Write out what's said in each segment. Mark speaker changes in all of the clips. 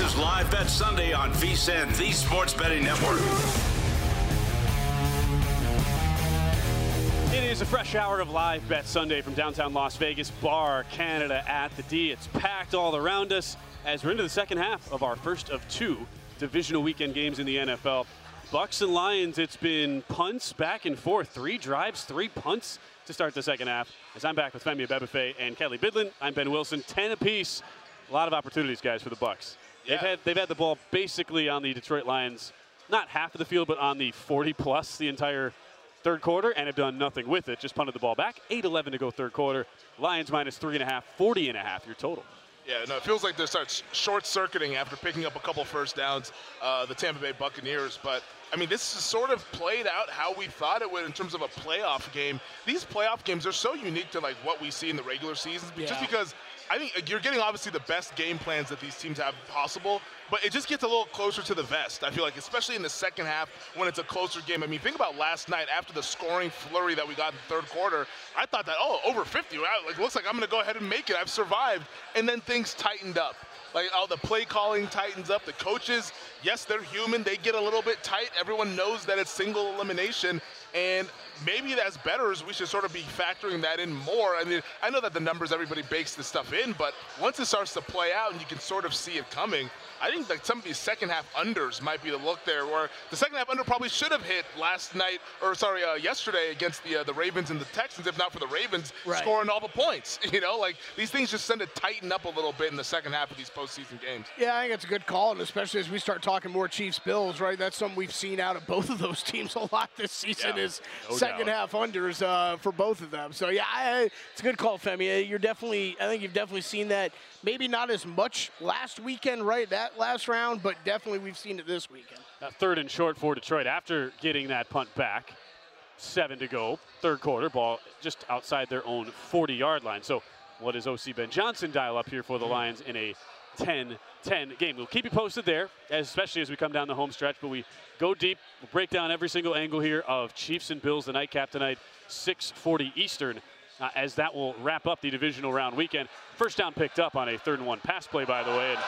Speaker 1: This is Live Bet Sunday on VSIN, the Sports Betting Network.
Speaker 2: It is a fresh hour of live bet Sunday from downtown Las Vegas, Bar Canada at the D. It's packed all around us as we're into the second half of our first of two divisional weekend games in the NFL. Bucks and Lions, it's been punts back and forth. Three drives, three punts to start the second half. As I'm back with Femi Abebefe and Kelley Bydlon, I'm Ben Wilson. Ten apiece. A lot of opportunities, guys, for the Bucks.
Speaker 3: Yeah.
Speaker 2: They've had they've had the ball basically on the Detroit Lions, not half of the field, but on the 40 plus the entire third quarter, and have done nothing with it. Just punted the ball back. 8-11 to go third quarter. Lions minus three and a half, 40 and a half your total.
Speaker 3: Yeah, no, it feels like they start short circuiting after picking up a couple first downs, uh, the Tampa Bay Buccaneers. But I mean, this is sort of played out how we thought it would in terms of a playoff game. These playoff games are so unique to like what we see in the regular seasons, just because I think you're getting obviously the best game plans that these teams have possible, but it just gets a little closer to the vest. I feel like, especially in the second half when it's a closer game. I mean, think about last night after the scoring flurry that we got in the third quarter. I thought that oh, over 50, wow, like looks like I'm going to go ahead and make it. I've survived, and then things tightened up. Like all the play calling tightens up. The coaches, yes, they're human. They get a little bit tight. Everyone knows that it's single elimination, and maybe that's better as we should sort of be factoring that in more. I mean, I know that the numbers everybody bakes this stuff in, but once it starts to play out and you can sort of see it coming, I think like some of these second half unders might be the look there. Where the second half under probably should have hit last night, or sorry, uh, yesterday against the uh, the Ravens and the Texans. If not for the Ravens
Speaker 4: Right.
Speaker 3: scoring all the points, you know, like these things just tend to tighten up a little bit in the second half of these postseason games.
Speaker 4: Yeah, I think it's a good call, and especially as we start talking more Chiefs Bills, right? That's something we've seen out of both of those teams a lot this season.
Speaker 3: Yeah,
Speaker 4: is
Speaker 3: no
Speaker 4: second
Speaker 3: doubt.
Speaker 4: half unders uh, for both of them. So yeah, I, it's a good call, Femi. Uh, You're definitely, I think you've definitely seen that. Maybe not as much last weekend, right? That last round, but definitely we've seen it this weekend.
Speaker 2: Third and short for Detroit after getting that punt back. Seven to go, third quarter, ball just outside their own 40 yard line. So, what does OC Ben Johnson dial up here for the Lions in a 10 10 game? We'll keep you posted there, especially as we come down the home stretch, but we go deep. We'll break down every single angle here of Chiefs and Bills, the nightcap tonight, 640 Eastern. Uh, as that will wrap up the divisional round weekend. First down picked up on a third and one pass play, by the way, and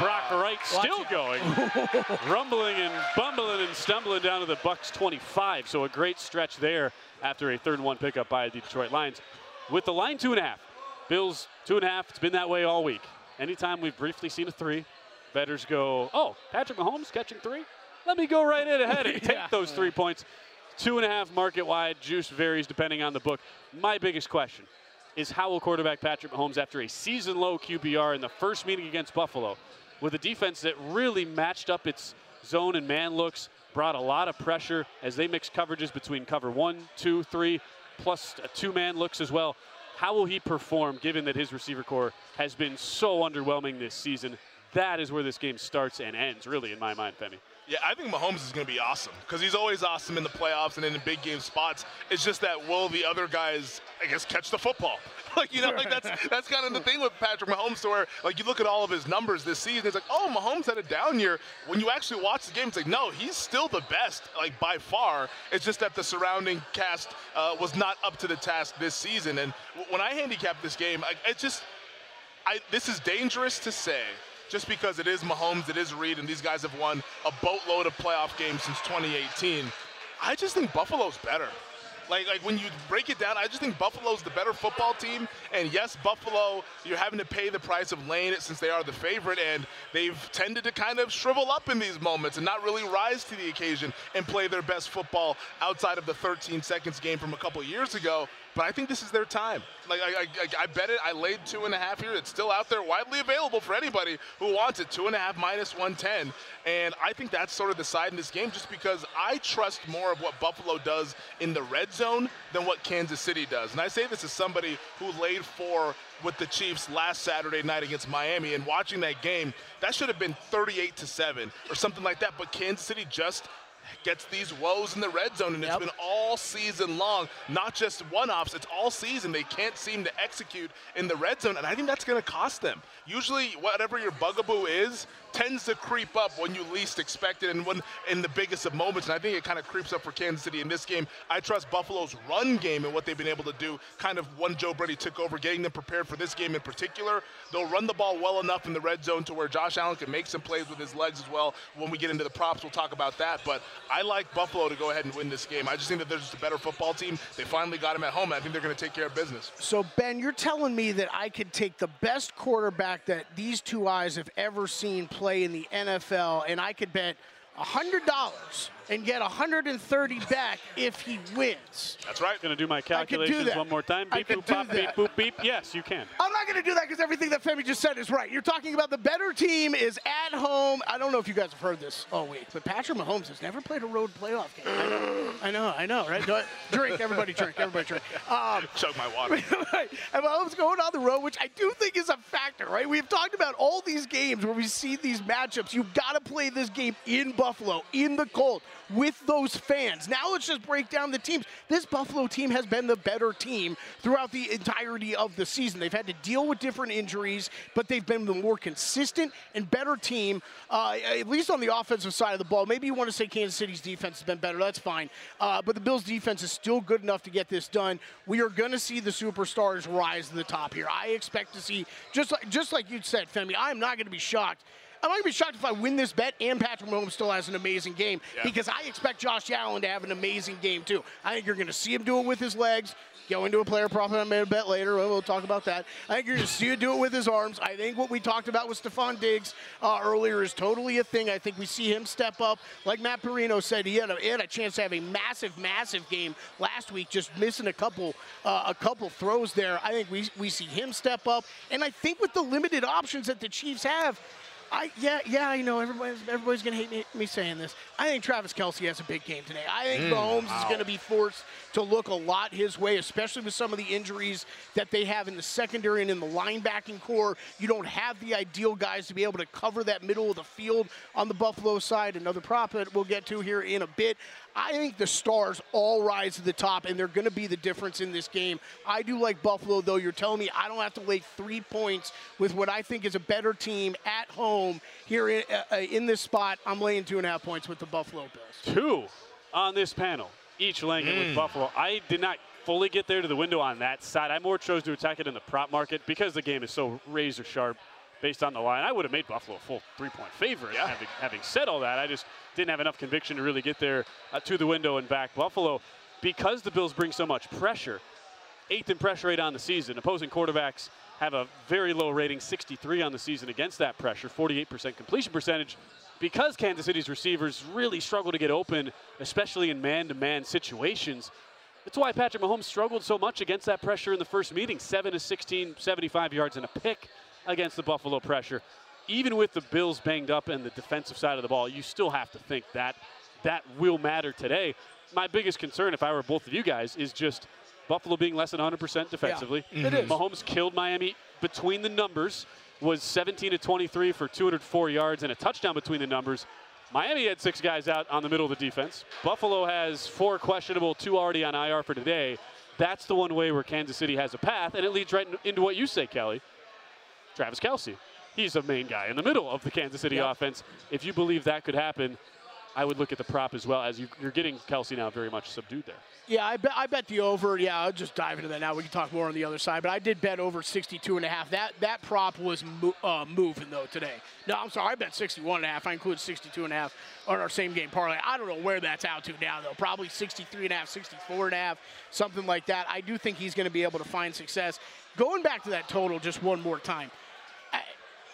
Speaker 2: Brock Wright still going rumbling and bumbling and stumbling down to the Bucks 25. So a great stretch there after a third and one pickup by the Detroit Lions. With the line two and a half, Bills two and a half. It's been that way all week. Anytime we've briefly seen a three, betters go, oh, Patrick Mahomes catching three. Let me go right in ahead and take
Speaker 4: Yeah.
Speaker 2: those three points. Two and a half market wide. Juice varies depending on the book. My biggest question is how will quarterback Patrick Mahomes, after a season low QBR in the first meeting against Buffalo, with a defense that really matched up its zone and man looks, brought a lot of pressure as they mixed coverages between cover one, two, three, plus two man looks as well. How will he perform given that his receiver corps has been so underwhelming this season? That is where this game starts and ends, really, in my mind, Femi.
Speaker 3: Yeah, I think Mahomes is going to be awesome because he's always awesome in the playoffs and in the big game spots. It's just that will the other guys, I guess, catch the football? like you know, like that's that's kind of the thing with Patrick Mahomes, to where like you look at all of his numbers this season, it's like, oh, Mahomes had a down year. When you actually watch the game, it's like, no, he's still the best, like by far. It's just that the surrounding cast uh, was not up to the task this season. And w- when I handicap this game, I, it just, I this is dangerous to say just because it is Mahomes, it is Reid, and these guys have won a boatload of playoff games since 2018. I just think Buffalo's better. Like, like when you break it down, I just think Buffalo's the better football team. And yes, Buffalo, you're having to pay the price of laying it since they are the favorite, and they've tended to kind of shrivel up in these moments and not really rise to the occasion and play their best football outside of the 13 seconds game from a couple years ago. But I think this is their time. Like I, I, I bet it. I laid two and a half here. It's still out there, widely available for anybody who wants it. Two and a half minus 110, and I think that's sort of the side in this game, just because I trust more of what Buffalo does in the red zone than what Kansas City does. And I say this as somebody who laid four with the Chiefs last Saturday night against Miami, and watching that game, that should have been 38 to seven or something like that. But Kansas City just gets these woes in the red zone, and
Speaker 4: Yep.
Speaker 3: it's been all season long, not just one-offs. It's all season. They can't seem to execute in the red zone, and I think that's going to cost them. Usually, whatever your bugaboo is tends to creep up when you least expect it, and when in the biggest of moments. And I think it kind of creeps up for Kansas City in this game. I trust Buffalo's run game and what they've been able to do. Kind of when Joe Brady took over, getting them prepared for this game in particular. They'll run the ball well enough in the red zone to where Josh Allen can make some plays with his legs as well. When we get into the props, we'll talk about that. But I like Buffalo to go ahead and win this game. I just think that they're just a better football team. They finally got him at home. And I think they're going to take care of business.
Speaker 4: So, Ben, you're telling me that I could take the best quarterback that these two eyes have ever seen play in the NFL, and I could bet $100 and get 130 back if he wins.
Speaker 3: That's right.
Speaker 2: Going to do my
Speaker 4: could do
Speaker 2: calculations one more time. Beep, boop, pop, beep, boop, beep. Yes, you can.
Speaker 4: I'm not going to do that because everything that Femi just said is right. You're talking about the better team is at home. I don't know if you guys have heard this all week, but Patrick Mahomes has never played a road playoff game. I know, I know, right? Drink, everybody drink, everybody drink. Um,
Speaker 3: Chug my water.
Speaker 4: and Mahomes going on the road, which I do think is a factor, right? We've talked about all these games where we see these matchups. You've got to play this game in Buffalo, in the cold, with those fans. Now let's just break down the teams. This Buffalo team has been the better team throughout the entirety of the season. They've had to deal with different injuries, but they've been the more consistent and better team, uh, at least on the offensive side of the ball. Maybe you want to say Kansas City's defense has been better. That's fine. Uh, but the Bills' defense is still good enough to get this done. We are going to see the superstars rise to the top here. I expect to see, just like, just like you said, Femi, I'm not going to be shocked. I'm not going to be shocked if I win this bet and Patrick Mahomes still has an amazing game
Speaker 3: Yeah.
Speaker 4: because I expect Josh Allen to have an amazing game too. I think you're going to see him do it with his legs. Go into a player prop and I made a bet later. We'll, we'll talk about that. I think you're going to see him do it with his arms. I think what we talked about with Stefon Diggs uh, earlier is totally a thing. I think we see him step up. Like Matt Perino said, he had a, he had a chance to have a massive, massive game last week, just missing a couple uh, a couple throws there. I think we, we see him step up. And I think with the limited options that the Chiefs have, I yeah yeah I know everybody's everybody's gonna hate me, me saying this. I think Travis Kelce has a big game today. I think mm, Mahomes is gonna be forced to look a lot his way, especially with some of the injuries that they have in the secondary and in the linebacking corps. You don't have the ideal guys to be able to cover that middle of the field on the Buffalo side. Another prop that we'll get to here in a bit. I think the stars all rise to the top, and they're going to be the difference in this game. I do like Buffalo, though. You're telling me I don't have to lay three points with what I think is a better team at home here in, uh, uh, in this spot. I'm laying two and a half points with the Buffalo Bills.
Speaker 2: Two on this panel, each laying it
Speaker 3: Mm.
Speaker 2: with Buffalo. I did not fully get there to the window on that side. I more chose to attack it in the prop market because the game is so razor sharp based on the line. I would have made Buffalo a full three point favorite.
Speaker 3: Yeah.
Speaker 2: Having, having said all that, I just didn't have enough conviction to really get there uh, to the window and back Buffalo because the Bills bring so much pressure. Eighth in pressure rate on the season. Opposing quarterbacks have a very low rating, 63 on the season against that pressure, 48% completion percentage. Because Kansas City's receivers really struggle to get open, especially in man to man situations. That's why Patrick Mahomes struggled so much against that pressure in the first meeting 7 to 16, 75 yards and a pick against the Buffalo pressure. Even with the Bills banged up and the defensive side of the ball, you still have to think that that will matter today. My biggest concern, if I were both of you guys, is just Buffalo being less than 100% defensively. Mm-hmm.
Speaker 4: it is.
Speaker 2: Mahomes killed Miami between the numbers, was 17 to 23 for 204 yards and a touchdown between the numbers. Miami had six guys out on the middle of the defense. Buffalo has four questionable, two already on IR for today. That's the one way where Kansas City has a path, and it leads right into what you say, Kelley. Travis Kelce. He's the main guy in the middle of the Kansas City
Speaker 4: Yep.
Speaker 2: offense. If you believe that could happen, I would look at the prop as well, as you, you're getting Kelce now very much subdued there.
Speaker 4: Yeah, I bet, I bet the over. Yeah, I'll just dive into that now. We can talk more on the other side. But I did bet over 62 and a half. That that prop was mo- uh, moving though today. No, I'm sorry. I bet 61 and a half. I included 62 and a half on our same game parlay. I don't know where that's out to now though. Probably 63 and a half, 64 and a half, something like that. I do think he's going to be able to find success. Going back to that total just one more time.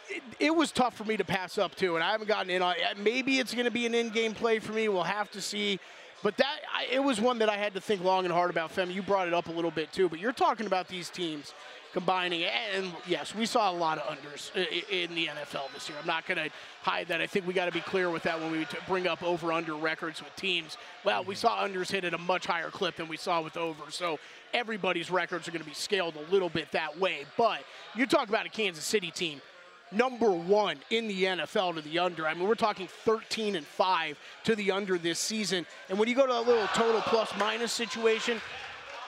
Speaker 4: It, it was tough for me to pass up too, and I haven't gotten in on. Maybe it's going to be an in-game play for me. We'll have to see. But that I, it was one that I had to think long and hard about. Femi, you brought it up a little bit too. But you're talking about these teams combining, and yes, we saw a lot of unders in the NFL this year. I'm not going to hide that. I think we got to be clear with that when we bring up over/under records with teams. Well, we mm-hmm. saw unders hit at a much higher clip than we saw with over. So everybody's records are going to be scaled a little bit that way. But you talk about a Kansas City team number one in the NFL to the under. I mean, we're talking 13 and 5 to the under this season. And when you go to a little total plus minus situation,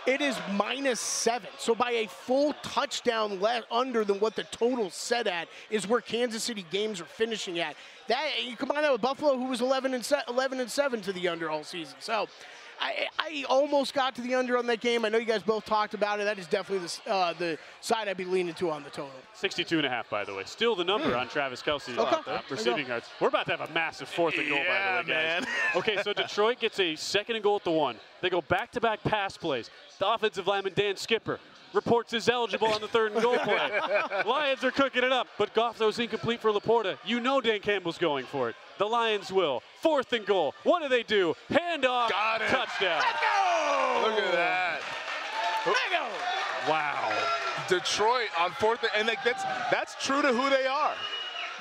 Speaker 4: it is minus seven. So by a full touchdown le- under than what the total set at is where Kansas City games are finishing at. That you combine that with Buffalo, who was 11 and se- 11 and seven to the under all season. So. I, I almost got to the under on that game. I know you guys both talked about it. That is definitely the, uh, the side I'd be leaning to on the total.
Speaker 2: 62 and a half, by the way. Still the number on Travis
Speaker 4: Kelce. Okay.
Speaker 2: uh, receiving yards. We're about to have a massive fourth and goal,
Speaker 3: Yeah,
Speaker 2: by the way, guys.
Speaker 3: man.
Speaker 2: okay, so Detroit gets a second and goal at the one. They go back-to-back pass plays. The offensive lineman Dan Skipper reports is eligible on the third and goal play. Lions are cooking it up, but Goff throws incomplete for LaPorta. You know Dan Campbell's going for it. The Lions will. Fourth and goal. What do they do? Handoff.
Speaker 3: Got it.
Speaker 2: Touchdown.
Speaker 3: Look at that.
Speaker 2: Wow.
Speaker 3: Detroit on fourth, and like that's that's true to who they are.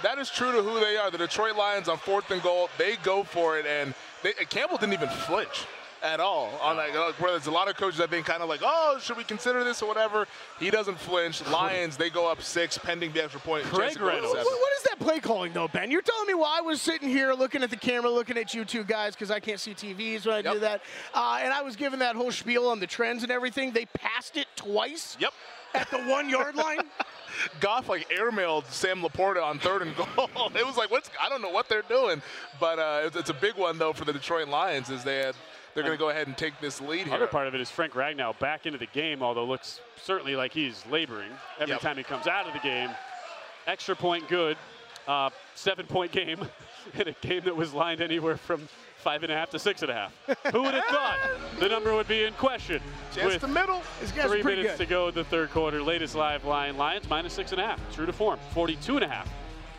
Speaker 3: That is true to who they are. The Detroit Lions on fourth and goal, they go for it, and they, Campbell didn't even flinch at all. On like, where there's a lot of coaches that been kind of like, oh, should we consider this or whatever? He doesn't flinch. Lions, they go up six, pending the extra point.
Speaker 2: Craig
Speaker 3: Chance to go up
Speaker 2: Reynolds.
Speaker 4: What, what is that play calling though, Ben? You're telling me while I was sitting here looking at the camera, looking at you two guys because I can't see TVs when I do that, uh, and I was giving that whole spiel on the trends and everything. They passed it twice
Speaker 3: Yep.
Speaker 4: at the one yard line.
Speaker 3: Goff like airmailed Sam LaPorta on third and goal. it was like, what's I don't know what they're doing, but uh, it's, it's a big one though for the Detroit Lions. Is they had, they're going to go ahead and take this lead here.
Speaker 2: Other part of it is Frank Ragnow back into the game, although looks certainly like he's laboring every
Speaker 3: Yep.
Speaker 2: time he comes out of the game. Extra point good. Uh, seven point game in a game that was lined anywhere from five and a half to six and a half. Who would have thought the number would be in question?
Speaker 3: Chance
Speaker 2: with
Speaker 3: the middle.
Speaker 4: This guy's
Speaker 2: three minutes
Speaker 4: good.
Speaker 2: to go in the third quarter. Latest live line Lions minus six and a half. True to form. 42 and a half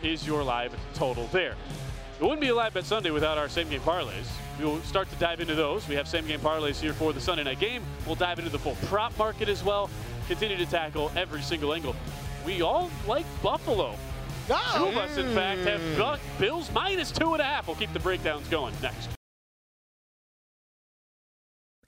Speaker 2: is your live total there. It wouldn't be a live bet Sunday without our same game parlays. We will start to dive into those. We have same game parlays here for the Sunday night game. We'll dive into the full prop market as well. Continue to tackle every single angle. We all like Buffalo. Oh, two of us, in fact, have mm. got Bills minus two and a half. We'll keep the breakdowns going next.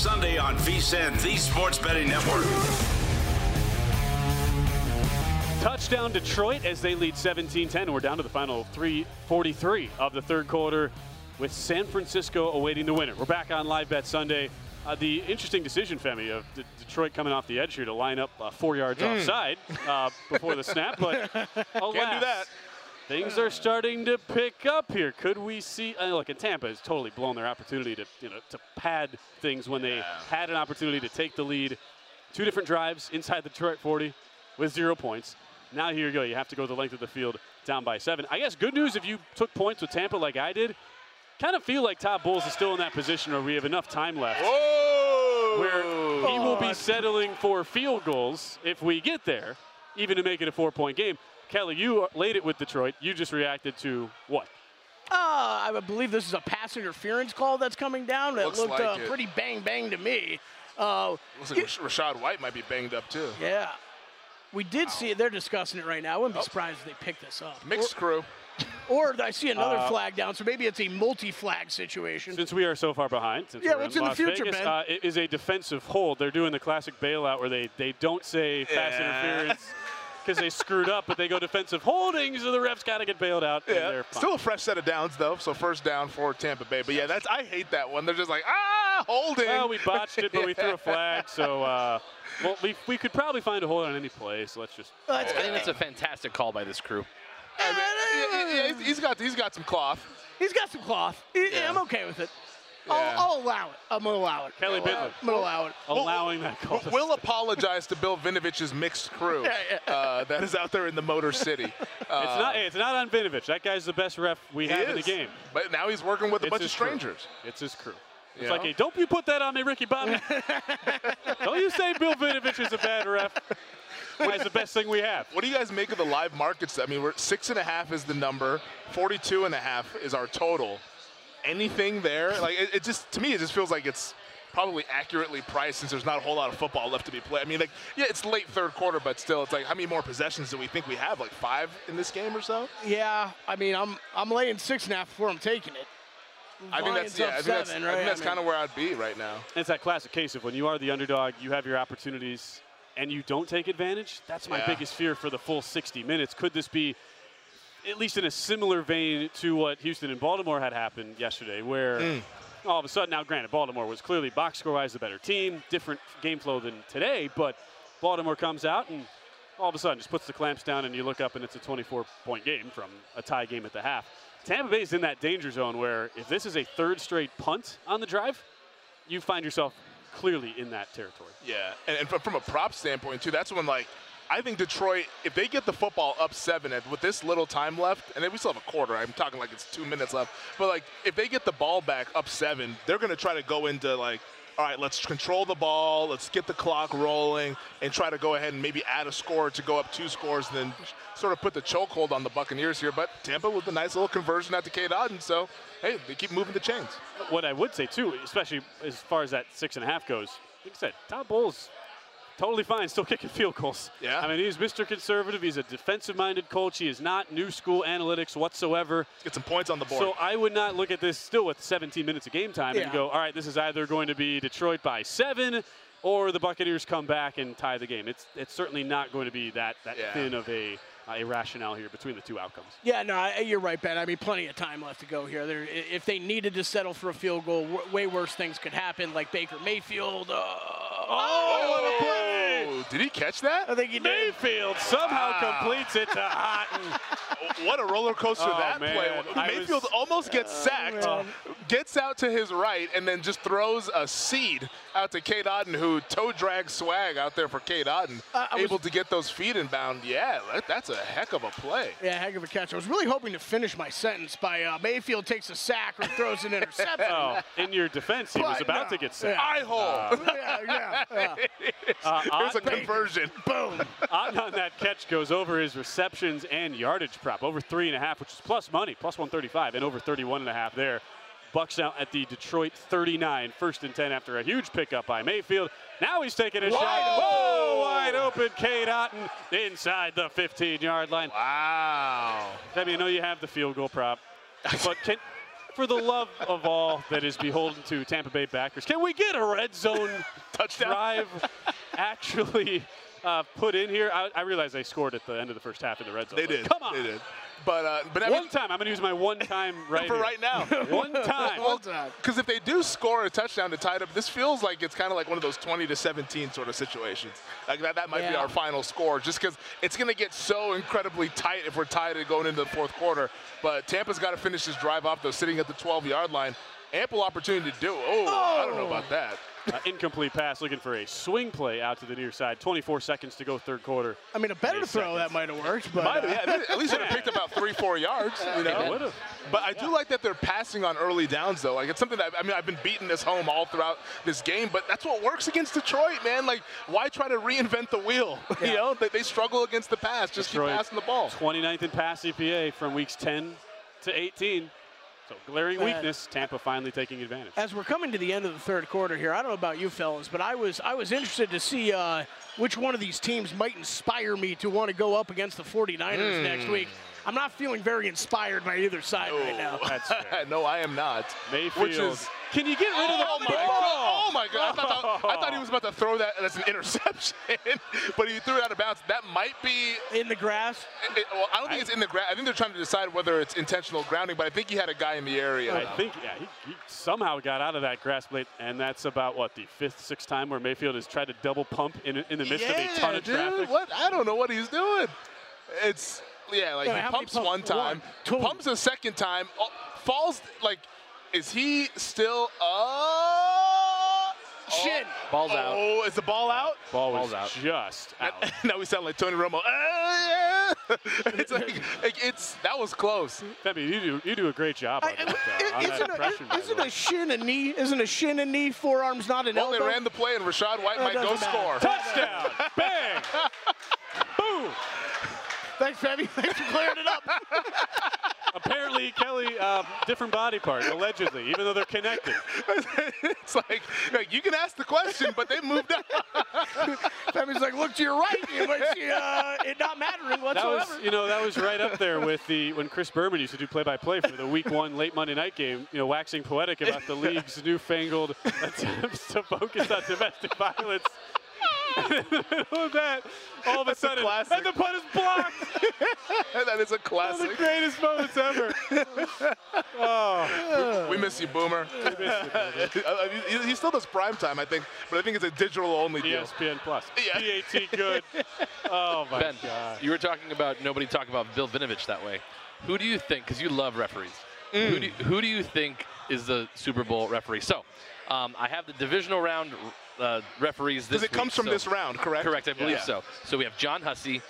Speaker 1: Sunday on VSIN, the Sports Betting Network.
Speaker 2: Touchdown Detroit as they lead 17-10. We're down to the final 3:43 of the third quarter, with San Francisco awaiting the winner. We're back on Live Bet Sunday. Uh, the interesting decision, Femi, of D- Detroit coming off the edge here to line up uh, four yards
Speaker 3: Mm.
Speaker 2: offside uh, before the snap, but alas,
Speaker 3: that.
Speaker 2: Things are starting to pick up here. Could we see? Uh, look, and Tampa has totally blown their opportunity to, you know, to pad things when they had an opportunity to take the lead. Two different drives inside the Detroit 40 with zero points. Now here you go. You have to go the length of the field down by seven. I guess good news if you took points with Tampa like I did. Kind of feel like Todd Bowles is still in that position where we have enough time left
Speaker 3: Whoa!
Speaker 2: where he will be settling for field goals if we get there, even to make it a four-point game. Kelley, you laid it with Detroit. You just reacted to what?
Speaker 4: Uh, I believe this is a pass interference call that's coming down. That
Speaker 3: Looks
Speaker 4: looked
Speaker 3: like
Speaker 4: uh,
Speaker 3: it.
Speaker 4: pretty bang bang to me. Uh,
Speaker 3: Looks like Rash- Rachaad White might be banged up too.
Speaker 4: yeah. We did see it. They're discussing it right now. I wouldn't be surprised if they pick this up.
Speaker 3: Mixed crew.
Speaker 4: Or, or I see another
Speaker 2: Uh,
Speaker 4: flag down, so maybe it's a multi-flag situation.
Speaker 2: Since we are so far behind, since
Speaker 4: Yeah, what's
Speaker 2: in
Speaker 4: in the
Speaker 2: Las
Speaker 4: future,
Speaker 2: Vegas,
Speaker 4: Ben?
Speaker 2: uh, it is a defensive hold. They're doing the classic bailout where they, they don't say pass
Speaker 3: Yeah.
Speaker 2: interference because they screwed up, but they go defensive holding, so the refs got to get bailed out. and
Speaker 3: Yeah,
Speaker 2: they're
Speaker 3: still a fresh set of downs though. So first down for Tampa Bay. But yeah, that's I hate that one. They're just like ah holding.
Speaker 2: Well, we botched it, but we threw a flag, so uh, well, we, we could probably find a hold on any play. So let's just.
Speaker 4: It's-
Speaker 5: I think that's a fantastic call by this crew.
Speaker 3: I mean, yeah, yeah, he's- he's got he's got some cloth.
Speaker 4: He's got some cloth. He-
Speaker 3: Yeah.
Speaker 4: I'm okay with it.
Speaker 3: Yeah.
Speaker 4: I'll, I'll allow it. I'm gonna allow it.
Speaker 2: Kelley Bydlon.
Speaker 4: I'm
Speaker 2: Bydlon
Speaker 4: gonna allow it.
Speaker 2: allowing that call.
Speaker 3: We'll, we'll apologize to Bill Vinovich's mixed crew Yeah, uh, that is out there in the Motor City. Uh,
Speaker 2: It's not. Hey, it's not on Vinovich. That guy's the best ref we
Speaker 3: he
Speaker 2: have in the
Speaker 3: is.
Speaker 2: game.
Speaker 3: But now he's working with a
Speaker 2: It's
Speaker 3: bunch of
Speaker 2: his crew.
Speaker 3: strangers.
Speaker 2: It's his crew. It's
Speaker 3: You
Speaker 2: like, hey, don't you put that on me, Ricky Bobby. don't you say Bill Vinovich is a bad ref. Why is the best thing we have?
Speaker 3: What do you guys make of the live markets? I mean, we're six and a half is the number, 42 and a half is our total. Anything there? Like, it, it just, to me, it just feels like it's probably accurately priced since there's not a whole lot of football left to be played. I mean, like, yeah, it's late third quarter, but still, it's like, how many more possessions do we think we have? Like five in this game or so?
Speaker 4: Yeah, I mean, I'm I'm laying six and a half before I'm taking it.
Speaker 3: I think that's, yeah, I think that's,
Speaker 4: seven,
Speaker 3: I
Speaker 4: right?
Speaker 3: think that's
Speaker 4: I mean-
Speaker 3: kind of where I'd be right now.
Speaker 2: It's that classic case of when you are the underdog, you have your opportunities, and you don't take advantage. That's my
Speaker 3: Yeah.
Speaker 2: biggest fear for the full 60 minutes. Could this be, at least in a similar vein to what Houston and Baltimore had happened yesterday, where
Speaker 3: Mm.
Speaker 2: all of a sudden, now granted, Baltimore was clearly box score wise the better team, different game flow than today, but Baltimore comes out and all of a sudden just puts the clamps down, and you look up and it's a 24 point game from a tie game at the half. Tampa Bay is in that danger zone where if this is a third straight punt on the drive, you find yourself clearly in that territory.
Speaker 3: Yeah, and, and from- from a prop standpoint too, that's when like I think Detroit, if they get the football up seven and with this little time left, and then we still have a quarter. I'm talking like it's two minutes left, but like if they get the ball back up seven, they're gonna try to go into like. All right, let's control the ball. Let's get the clock rolling and try to go ahead and maybe add a score to go up two scores, and then sort of put the chokehold on the Buccaneers here. But Tampa with a nice little conversion out to Cade Otton, so hey, they keep moving the chains.
Speaker 2: What I would say too, especially as far as that six and a half goes, like I said, Todd Bowles totally fine, still kicking field goals.
Speaker 3: Yeah.
Speaker 2: I mean, he's Mr. Conservative. He's a defensive-minded coach. He is not new school analytics whatsoever.
Speaker 3: Get some points on the board.
Speaker 2: So I would not look at this still with 17 minutes of game time
Speaker 4: Yeah.
Speaker 2: and go, all right, this is either going to be Detroit by seven or the Buccaneers come back and tie the game. It's it's certainly not going to be that that
Speaker 3: Yeah.
Speaker 2: thin of a uh, a rationale here between the two outcomes.
Speaker 4: Yeah, no, you're right, Ben. I mean, plenty of time left to go here. There, i- if they needed to settle for a field goal, w- way worse things could happen, like Baker Mayfield. Uh, oh, what a play!
Speaker 3: Oh, did he catch that?
Speaker 4: I think he did.
Speaker 2: Mayfield somehow
Speaker 3: Wow.
Speaker 2: completes it to Otton.
Speaker 3: What a roller coaster
Speaker 2: Oh,
Speaker 3: that
Speaker 2: man.
Speaker 3: play.
Speaker 2: I
Speaker 3: Mayfield
Speaker 2: was-
Speaker 3: almost gets sacked,
Speaker 4: man.
Speaker 3: gets out to his right, and then just throws a seed out to Cade Otton, who toe drag swag out there for Cade Otton,
Speaker 4: Uh, I was-
Speaker 3: able to get those feet inbound. Yeah, that, that's a heck of a play.
Speaker 4: Yeah, heck of a catch. I was really hoping to finish my sentence by uh, Mayfield takes a sack or throws an interception.
Speaker 2: Oh, in your defense, he was about
Speaker 4: no.
Speaker 2: to get sacked.
Speaker 3: Eye hole.
Speaker 4: yeah, yeah, yeah.
Speaker 2: Uh,
Speaker 3: Here's a
Speaker 2: odd
Speaker 3: conversion.
Speaker 4: Boom.
Speaker 2: Otton on that catch goes over his receptions and yardage prop, over three and a half, which is plus money, plus 135, and over 31 and a half there. Bucks out at the Detroit 39, first and 10 after a huge pickup by Mayfield. Now he's taking a shot. Whoa, wide open, Cade Otton inside the 15-yard line.
Speaker 3: Wow.
Speaker 2: I mean, I know you have the field goal prop, but can, for the love of all that is beholden to Tampa Bay backers, can we get a red zone
Speaker 3: Touchdown.
Speaker 2: drive actually uh, put in here? I, I realize they scored at the end of the first half in the red zone.
Speaker 3: They
Speaker 2: but
Speaker 3: did.
Speaker 2: Come on.
Speaker 3: They did. But uh, but I
Speaker 2: One
Speaker 3: mean,
Speaker 2: time. I'm going to use my one time right
Speaker 3: for
Speaker 2: here.
Speaker 3: right now.
Speaker 2: One time.
Speaker 4: One time.
Speaker 3: Because if they do score a touchdown to tie it up, this feels like it's kind of like one of those 20 to 17 sort of situations. Like that, that might be our final score, just because it's going to get so incredibly tight if we're tied and going into the fourth quarter. But Tampa's got to finish this drive off, though, sitting at the 12-yard line. Ample opportunity to do. Oh, I don't know about that.
Speaker 2: Uh, incomplete pass looking for a swing play out to the near side. 24 seconds to go third quarter.
Speaker 4: I mean, a better throw
Speaker 2: seconds.
Speaker 4: that might have worked, but
Speaker 3: Might have,
Speaker 4: uh,
Speaker 3: yeah, at least it picked about three, four yards. You know,
Speaker 2: It would've.
Speaker 3: But I do like that they're passing on early downs, though. Like it's something that I mean, I've been beating this home all throughout this game, but that's what works against Detroit, man. Like, why try to reinvent the wheel? you know, they, they struggle against the pass. Just
Speaker 2: Detroit,
Speaker 3: keep passing the ball.
Speaker 2: 29th in pass EPA from weeks 10 to 18. So glaring
Speaker 4: Uh,
Speaker 2: weakness. Tampa finally taking advantage.
Speaker 4: as we're coming to the end of the third quarter here, I don't know about you fellas, but I was I was interested to see uh, which one of these teams might inspire me to want to go up against the 49ers next week. I'm not feeling very inspired by either side right now.
Speaker 2: That's fair.
Speaker 3: no, I am not.
Speaker 2: Mayfield.
Speaker 3: Which is.
Speaker 2: Can you get rid of the
Speaker 3: Oh my
Speaker 2: ball?
Speaker 3: god! Oh my god! I thought, that, I thought he was about to throw that as an interception, but he threw it out of bounds. That might be
Speaker 4: In the grass.
Speaker 3: It, well, I don't think it's in the grass. I think they're trying to decide whether it's intentional grounding, but I think he had a guy in the area.
Speaker 2: I think yeah, he, he somehow got out of that grass blade, and that's about what the fifth, sixth time where Mayfield has tried to double pump in, in the midst
Speaker 3: yeah,
Speaker 2: of a ton of
Speaker 3: dude,
Speaker 2: traffic.
Speaker 3: What? I don't know what he's doing. It's yeah, like
Speaker 4: Yeah,
Speaker 3: he pumps
Speaker 4: pumps?
Speaker 3: one time,
Speaker 4: One,
Speaker 3: pumps a second time, oh, falls like. Is he still up?
Speaker 4: Shin.
Speaker 5: Oh, Ball's out.
Speaker 3: Oh, is the ball out?
Speaker 2: Ball was
Speaker 5: Ball's out.
Speaker 2: just out.
Speaker 3: now we sound like Tony Romo. Eh, yeah. it's like, like it's that was close.
Speaker 2: Femi, you do you do a great job on
Speaker 4: I-
Speaker 2: that, on that
Speaker 4: isn't, a, isn't a shin a knee? Isn't a shin a knee? Forearms not an
Speaker 3: Well, they ran the play, and Rachaad White
Speaker 4: Oh,
Speaker 3: might go
Speaker 4: matter.
Speaker 3: score.
Speaker 2: Touchdown! Bang! Boom!
Speaker 4: Thanks, Fabby. Thanks for clearing it up.
Speaker 2: Apparently, Kelley, uh, different body part, allegedly, even though they're connected.
Speaker 3: it's like, like, you can ask the question, but they moved up.
Speaker 4: Fabby's like, look to your right. You might see uh, it not mattering
Speaker 2: That
Speaker 4: whatsoever.
Speaker 2: was, you know, that was right up there with the when Chris Berman used to do play-by-play for the Week One late Monday night game. You know, waxing poetic about the league's newfangled attempts to focus on domestic violence. that, all of a
Speaker 3: That's a
Speaker 2: sudden,
Speaker 3: classic.
Speaker 2: and the punt is blocked.
Speaker 3: that is a
Speaker 2: One of the
Speaker 3: classic.
Speaker 2: greatest moments ever. Oh,
Speaker 3: We miss you, Boomer.
Speaker 2: we missed it, baby.
Speaker 3: Uh, he, he still does prime time, I think, but I think it's a digital only deal.
Speaker 2: ESPN Plus.
Speaker 3: Yeah.
Speaker 2: PAT good. Oh my
Speaker 5: Ben,
Speaker 2: God.
Speaker 5: you were talking about nobody talk about Bill Vinovich that way. Who do you think? Because you love referees. Who, do, who do you think is the Super Bowl referee? So, um, I have the divisional round uh, referees this
Speaker 3: Because it comes
Speaker 5: week,
Speaker 3: from
Speaker 5: so-
Speaker 3: this round, correct?
Speaker 5: Correct, I believe
Speaker 3: Yeah.
Speaker 5: so. So we have John Hussey,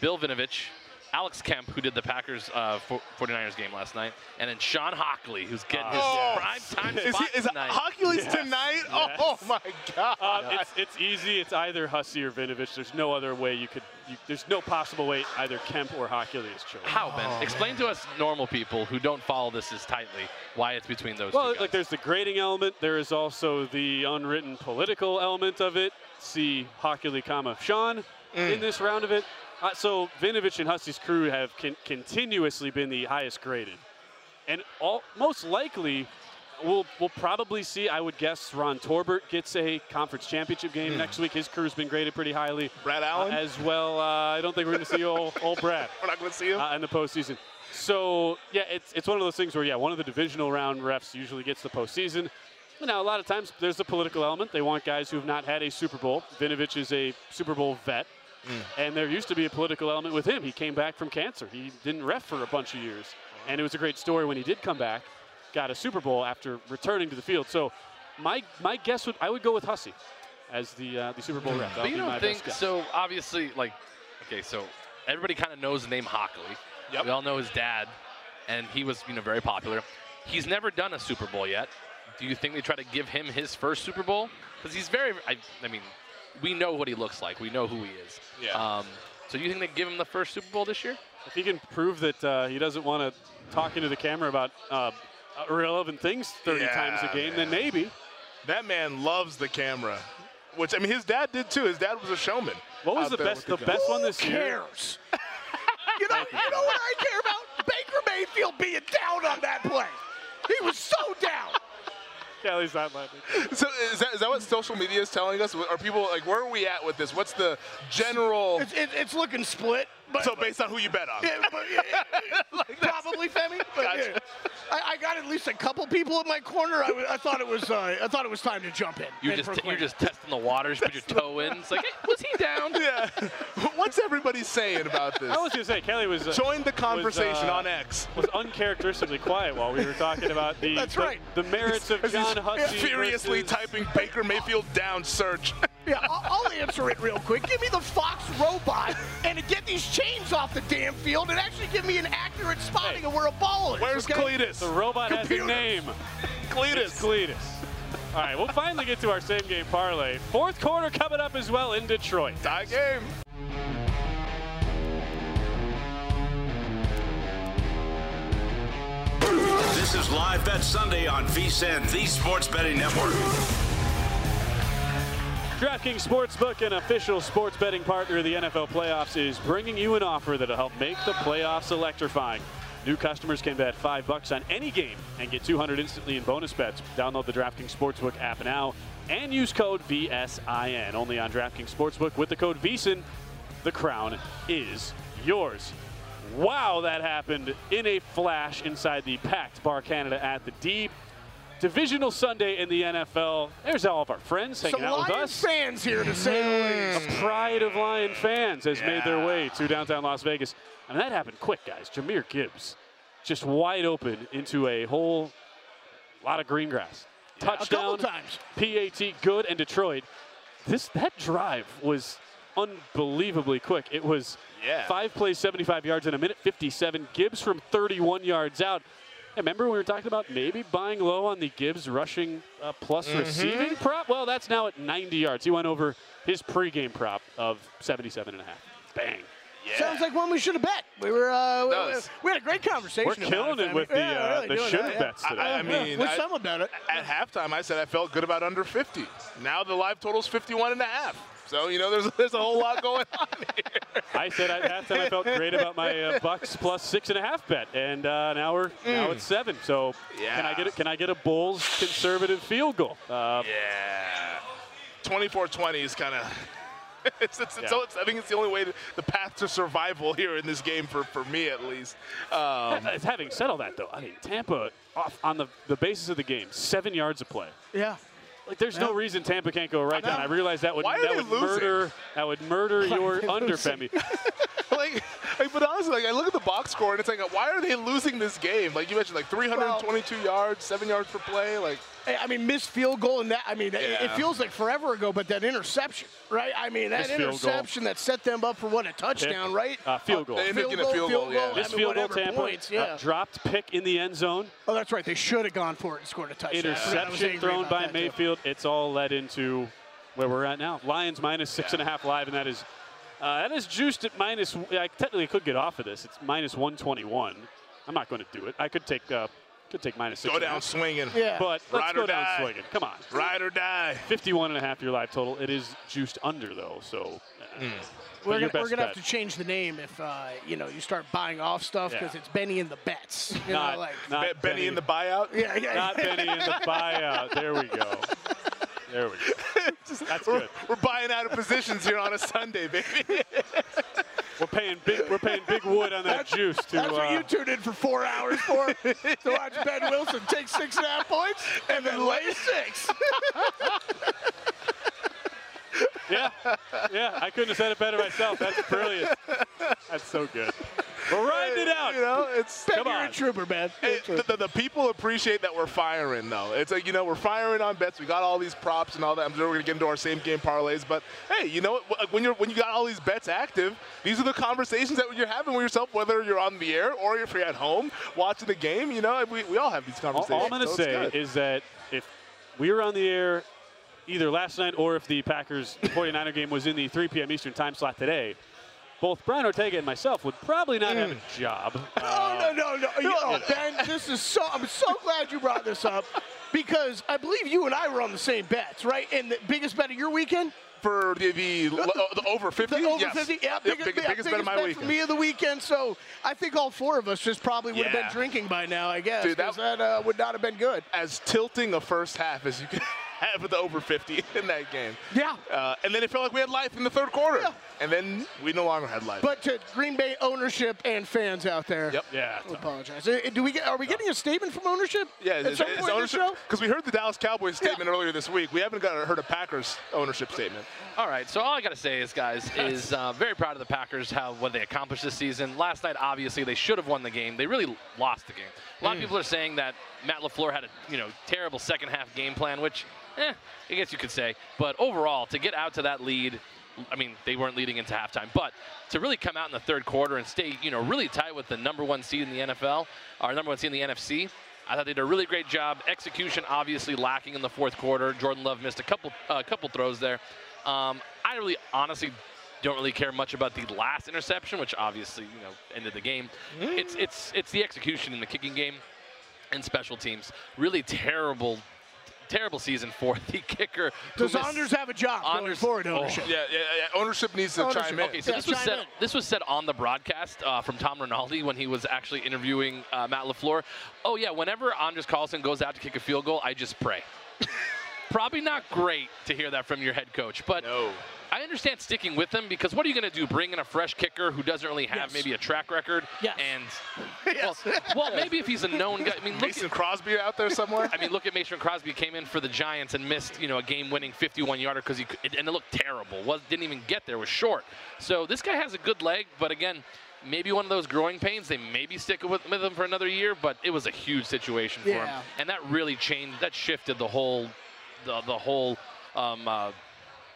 Speaker 5: Bill Vinovich, Alex Kemp, who did the Packers uh, 49ers game last night, and then Shawn Hochuli, who's getting his
Speaker 3: Oh.
Speaker 5: prime time
Speaker 3: Is,
Speaker 5: spot
Speaker 3: he, is
Speaker 5: tonight.
Speaker 3: Hercules
Speaker 2: Yes.
Speaker 3: tonight?
Speaker 2: Yes.
Speaker 3: Oh, my God.
Speaker 2: Uh, it's, it's easy. It's either Hussey or Vinovich. There's no other way you could. You, there's no possible way either Kemp or Hochuli is chosen.
Speaker 5: How, Ben?
Speaker 3: Oh,
Speaker 5: Explain to us normal people who don't follow this as tightly why it's between those
Speaker 2: Well,
Speaker 5: two guys.
Speaker 2: like there's the grading element. There is also the unwritten political element of it. See Hochuli, comma Shawn
Speaker 3: Mm.
Speaker 2: in this round of it. Uh, so Vinovich and Hussey's crew have con- continuously been the highest graded, and all most likely. We'll, we'll probably see, I would guess, Ron Torbert gets a conference championship game next week. His crew's been graded pretty highly.
Speaker 3: Brad
Speaker 2: Uh,
Speaker 3: Allen?
Speaker 2: as well, uh, I don't think we're going to see old, old Brad.
Speaker 3: We're not going to see him?
Speaker 2: uh, in the postseason. So yeah, it's it's one of those things where yeah, one of the divisional round refs usually gets the postseason. Now a lot of times there's a political element. They want guys who have not had a Super Bowl. Vinovich is a Super Bowl vet, and there used to be a political element with him. He came back from cancer. He didn't ref for a bunch of years, and it was a great story when he did come back, got a Super Bowl after returning to the field. So my my guess would I would go with Hussey as the uh, the Super Bowl ref.
Speaker 5: But you don't think so? Obviously, like, okay, so everybody kind of knows the name Hochuli.
Speaker 3: Yep.
Speaker 5: We all know his dad, and he was, you know, very popular. He's never done a Super Bowl yet. Do you think they try to give him his first Super Bowl? Because he's very, I, I mean, we know what he looks like. We know who he is.
Speaker 3: Yeah.
Speaker 5: Um, so do you think they give him the first Super Bowl this year?
Speaker 2: If he can prove that uh, he doesn't want to talk into the camera about uh, irrelevant things 30
Speaker 3: Yeah,
Speaker 2: times a game, then maybe.
Speaker 3: That man loves the camera, which I mean, his dad did too. His dad was a showman.
Speaker 2: What was the best? The
Speaker 3: with gun.
Speaker 2: best one this
Speaker 4: Who
Speaker 2: year.
Speaker 4: cares? you know, you know what I care about? Baker Mayfield being down on that play. He was so down.
Speaker 2: Kelley's not laughing.
Speaker 3: So is that, is that what social media is telling us? Are people like where are we at with this? What's the general?
Speaker 4: It's, it, it's looking split. But,
Speaker 3: so based on who you bet on.
Speaker 4: Yeah, but, yeah, probably Femi. But
Speaker 3: Gotcha.
Speaker 4: yeah. I, I got at least a couple people in my corner. I, w- I thought it was. Uh, I thought it was time to jump in.
Speaker 5: You're just
Speaker 4: proclaim.
Speaker 5: you're just testing the waters. Put your toe in. It's like, hey, was he down?
Speaker 3: yeah. What's everybody saying about this?
Speaker 2: I was going to say, Kelley was. Uh,
Speaker 3: Join the conversation
Speaker 2: was, uh,
Speaker 3: on X.
Speaker 2: Was uncharacteristically quiet while we were talking about the
Speaker 4: That's
Speaker 2: the,
Speaker 4: right.
Speaker 2: the merits of John Hussey
Speaker 3: furiously
Speaker 2: versus-
Speaker 3: typing Baker Mayfield down search.
Speaker 4: Yeah, I'll, I'll answer it real quick. Give me the Fox robot and get these chains off the damn field and actually give me an accurate spotting of where a ball is.
Speaker 3: Where's
Speaker 4: okay?
Speaker 3: Cletus?
Speaker 2: The robot
Speaker 4: Computer.
Speaker 2: has a name.
Speaker 3: Cletus.
Speaker 2: It's Cletus. All right, we'll finally get to our same game parlay. Fourth quarter coming up as well in Detroit.
Speaker 3: Tie game.
Speaker 1: This is Live Bet Sunday on VSIN, the Sports Betting Network.
Speaker 2: DraftKings Sportsbook, an official sports betting partner of the NFL playoffs, is bringing you an offer that'll help make the playoffs electrifying. New customers can bet five bucks on any game and get 200 instantly in bonus bets. Download the DraftKings Sportsbook app now and use code VSIN. Only on DraftKings Sportsbook with the code VSIN. The crown is yours. Wow, that happened in a flash inside the packed Bar Canada at the Deep. Divisional Sunday in the NFL. There's all of our friends hanging
Speaker 4: Some
Speaker 2: out with
Speaker 4: Lions
Speaker 2: us.
Speaker 4: fans here to say the mm. least.
Speaker 2: A pride of Lion fans has made their way to downtown Las Vegas. And that happened quick, guys. Jahmyr Gibbs just wide open into a whole lot of green grass.
Speaker 4: A couple
Speaker 2: Touchdown,
Speaker 4: times.
Speaker 2: PAT, good, and Detroit. This that drive was unbelievably quick. It was
Speaker 3: Yeah.
Speaker 2: five plays, 75 yards in a minute 57. Gibbs from 31 yards out. Hey, remember we were talking about maybe buying low on the Gibbs rushing uh, plus
Speaker 3: Mm-hmm.
Speaker 2: receiving prop? Well, that's now at 90 yards. He went over his pregame prop of 77 and a half. Bang.
Speaker 4: Sounds like one we should have bet. We were uh, we, we had a great conversation.
Speaker 2: We're killing it
Speaker 4: Femi.
Speaker 2: with the,
Speaker 4: Yeah,
Speaker 2: uh,
Speaker 4: really
Speaker 2: the
Speaker 4: doing
Speaker 2: should
Speaker 4: that, yeah.
Speaker 2: bets today.
Speaker 3: I, I mean,
Speaker 4: With
Speaker 3: I-
Speaker 4: some about it.
Speaker 3: at halftime, I said I felt good about under 50. Now the live total's 51 and a half. So, you know, there's, there's a whole lot going on here.
Speaker 2: I said at halftime I felt great about my uh, Bucks plus six and a half bet, and uh, now we're now it's seven. So can I get it? Can I get a Bowles conservative field goal? Uh,
Speaker 3: Yeah. 24-20 is kind of. It's, it's, it's,
Speaker 2: Yeah.
Speaker 3: it's- I think it's the only way, to, the path to survival here in this game for, for me at least. Um,
Speaker 2: Having said all that, though, I mean Tampa off on the the basis of the game, seven yards of play.
Speaker 4: Yeah.
Speaker 2: Like, there's no reason Tampa can't go right down. I realize that would that would
Speaker 3: losing?
Speaker 2: murder that would murder your under? Femi.
Speaker 3: like, like, but honestly, like I look at the box score and it's like, why are they losing this game? Like you mentioned, like 322 yards, seven yards per play. Like,
Speaker 4: I mean, missed field goal and that. I mean, it- it feels like forever ago, but that interception, right? I mean, that
Speaker 2: Missed
Speaker 4: interception that set them up for what a touchdown, right?
Speaker 2: Uh, field goal.
Speaker 3: they ended up getting a field goal, yeah.
Speaker 4: I mean,
Speaker 2: field goal,
Speaker 4: whatever
Speaker 2: Tampa
Speaker 4: points,
Speaker 2: uh, dropped pick in the end zone.
Speaker 4: oh, that's right. They should have gone for it and scored a touchdown.
Speaker 2: Interception thrown by
Speaker 4: that, too.
Speaker 2: Mayfield. It's all led into where we're at now. Lions minus six and a half live, and that is uh, that is juiced at minus. I technically could get off of this. It's minus 121. I'm not going to do it. I could take uh, could take minus six.
Speaker 3: go down
Speaker 2: half.
Speaker 3: swinging.
Speaker 4: Yeah.
Speaker 2: But let's
Speaker 3: Ride
Speaker 2: go
Speaker 3: or
Speaker 2: down
Speaker 3: die.
Speaker 2: swinging. Come on.
Speaker 3: Ride or die.
Speaker 2: 51 and a half your live total. It is juiced under though, so. Uh, but
Speaker 4: We're gonna, we're gonna
Speaker 2: bet.
Speaker 4: have to change the name if uh, you know you start buying off stuff because
Speaker 2: Yeah.
Speaker 4: it's Benny and the Bets. You
Speaker 2: Not,
Speaker 4: know, like
Speaker 2: not
Speaker 3: Be- Benny in the buyout.
Speaker 4: yeah, yeah.
Speaker 2: Not Benny in the buyout. There we go. There we go. That's
Speaker 3: We're,
Speaker 2: good.
Speaker 3: we're buying out of positions here on a Sunday, baby.
Speaker 2: We're paying big. We're paying big wood on that juice to.
Speaker 4: That's what
Speaker 2: uh,
Speaker 4: you tuned in for four hours for. to watch Ben Wilson take six and a half points and then lay six.
Speaker 2: Yeah, yeah, I couldn't have said it better myself. That's brilliant. That's so good. We're riding it out.
Speaker 3: You know, it's
Speaker 4: Ben,
Speaker 2: Come on.
Speaker 4: a trooper, man.
Speaker 3: It-
Speaker 4: trooper.
Speaker 3: the, the people appreciate that we're firing, though. It's like, you know, we're firing on bets. We got all these props and all that. I'm sure we're going to get into our same game parlays. But, hey, you know what? When, you're, when you got all these bets active, these are the conversations that you're having with yourself, whether you're on the air or if you're at home watching the game. You know, we, we all have these conversations.
Speaker 2: all I'm going to
Speaker 3: so
Speaker 2: say is that if we were on the air either last night or if the Packers 49er game was in the 3 p.m. Eastern time slot today, both Brian Ortega and myself would probably not have a job.
Speaker 4: Oh, no, no, no. You know, Ben, this is so, I'm so glad you brought this up because I believe you and I were on the same bets, right? And the biggest bet of your weekend?
Speaker 3: For the, the, the over 50?
Speaker 4: The over
Speaker 3: yes.
Speaker 4: 50, yeah,
Speaker 3: Yep,
Speaker 4: biggest,
Speaker 3: big-
Speaker 4: yeah,
Speaker 3: biggest bet of my
Speaker 4: for
Speaker 3: weekend.
Speaker 4: me of the weekend. So I think all four of us just probably would have been drinking by now, I guess.
Speaker 3: Dude, that-
Speaker 4: that, uh, would not have been good.
Speaker 3: As tilting a first half as you could have with the over 50 in that game.
Speaker 4: Yeah.
Speaker 3: Uh, and then it felt like we had life in the third quarter.
Speaker 4: Yeah.
Speaker 3: And then we no longer had life.
Speaker 4: But to Green Bay ownership and fans out there,
Speaker 3: Yep.
Speaker 2: Yeah.
Speaker 4: I apologize. Uh, Do we get? Are we getting a statement from ownership?
Speaker 3: yeah,
Speaker 4: at
Speaker 3: it's,
Speaker 4: some
Speaker 3: it's
Speaker 4: point in the
Speaker 3: ownership. Because we heard the Dallas Cowboys statement earlier this week. We haven't got heard a Packers ownership statement.
Speaker 5: All right, so all I got to say is, guys, is uh, very proud of the Packers how what they accomplished this season. Last night, obviously, they should have won the game. They really lost the game. A lot of people are saying that Matt LaFleur had a you know terrible second half game plan, which, eh, I guess you could say. But overall, to get out to that lead, I mean, they weren't leading into halftime, but to really come out in the third quarter and stay you know really tight with the number one seed in the NFL, our number one seed in the NFC. I thought they did a really great job. Execution obviously lacking in the fourth quarter. Jordan Love missed a couple uh, couple throws there. Um, I really honestly don't really care much about the last interception, which obviously you know ended the game. It's it's it's the execution in the kicking game and special teams. Really terrible. Terrible season for the kicker.
Speaker 4: Does Anders have a job going
Speaker 5: Anders-
Speaker 4: forward?
Speaker 5: oh.
Speaker 3: Yeah, yeah, yeah. Ownership needs to
Speaker 4: Ownership.
Speaker 3: chime in.
Speaker 5: Okay, so
Speaker 4: Yeah,
Speaker 5: this was said.
Speaker 4: in.
Speaker 5: This was said on the broadcast uh, from Tom Rinaldi when he was actually interviewing uh, Matt LaFleur. Oh yeah, whenever Anders Carlson goes out to kick a field goal, I just pray. Probably not great to hear that from your head coach, but
Speaker 3: No.
Speaker 5: I understand sticking with him because what are you going to do? Bring in a fresh kicker who doesn't really have
Speaker 4: Yes.
Speaker 5: maybe a track record?
Speaker 4: Yes.
Speaker 5: And
Speaker 4: Yes.
Speaker 5: well, well, maybe if he's a known guy. I mean, look
Speaker 3: Mason
Speaker 5: at,
Speaker 3: Crosby out there somewhere.
Speaker 5: I mean, look at Mason Crosby came in for the Giants and missed, you know, a game-winning 51-yarder because he and it looked terrible. Was didn't even get there. Was short. So this guy has a good leg, but again, maybe one of those growing pains. They maybe stick with, with him for another year, but it was a huge situation for him, and that really changed. That shifted the whole, the the whole. Um, uh,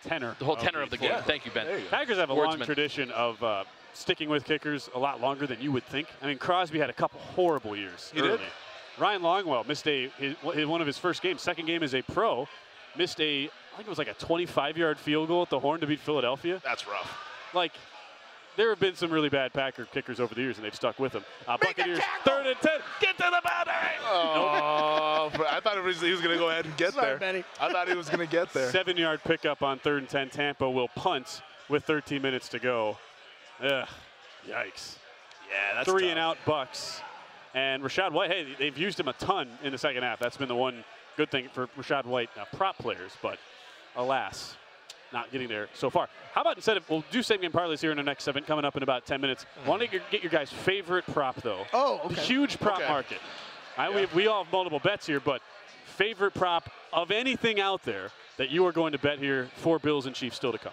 Speaker 2: Tenor.
Speaker 5: the whole tenor of the game.
Speaker 2: floor.
Speaker 5: Thank you, Ben.
Speaker 3: There you go.
Speaker 2: Packers have a long tradition of uh, sticking with kickers a lot longer than you would think. I mean, Crosby had a couple horrible years
Speaker 3: He did.
Speaker 2: Ryan Longwell missed a his, one of his first games, second game as a pro, missed a I think it was like a 25-yard field goal at the horn to beat Philadelphia.
Speaker 3: That's rough.
Speaker 2: Like, there have been some really bad Packer kickers over the years, and they've stuck with them. Uh,
Speaker 4: Make
Speaker 2: Buccaneers, third and ten, get to the boundary.
Speaker 3: Oh, but I thought was, he was going to go ahead and get
Speaker 4: Sorry,
Speaker 3: there.
Speaker 4: Benny.
Speaker 3: I thought he was going to get there.
Speaker 2: Seven-yard pickup on third and ten. Tampa will punt with 13 minutes to go. Ugh, yikes.
Speaker 3: Yeah, that's
Speaker 2: three
Speaker 3: tough.
Speaker 2: and out Bucks. And Rachaad White, hey, they've used him a ton in the second half. That's been the one good thing for Rachaad White uh, prop players, but alas, not getting there so far. How about instead of we'll do same game parlays here in the next seven, coming up in about 10 minutes. Mm-hmm. Want to get, get your guys' favorite prop though?
Speaker 4: Oh, okay.
Speaker 2: huge prop
Speaker 3: Okay.
Speaker 2: market. I, we, we all have multiple bets here, but favorite prop of anything out there that you are going to bet here for Bills and Chiefs still to come.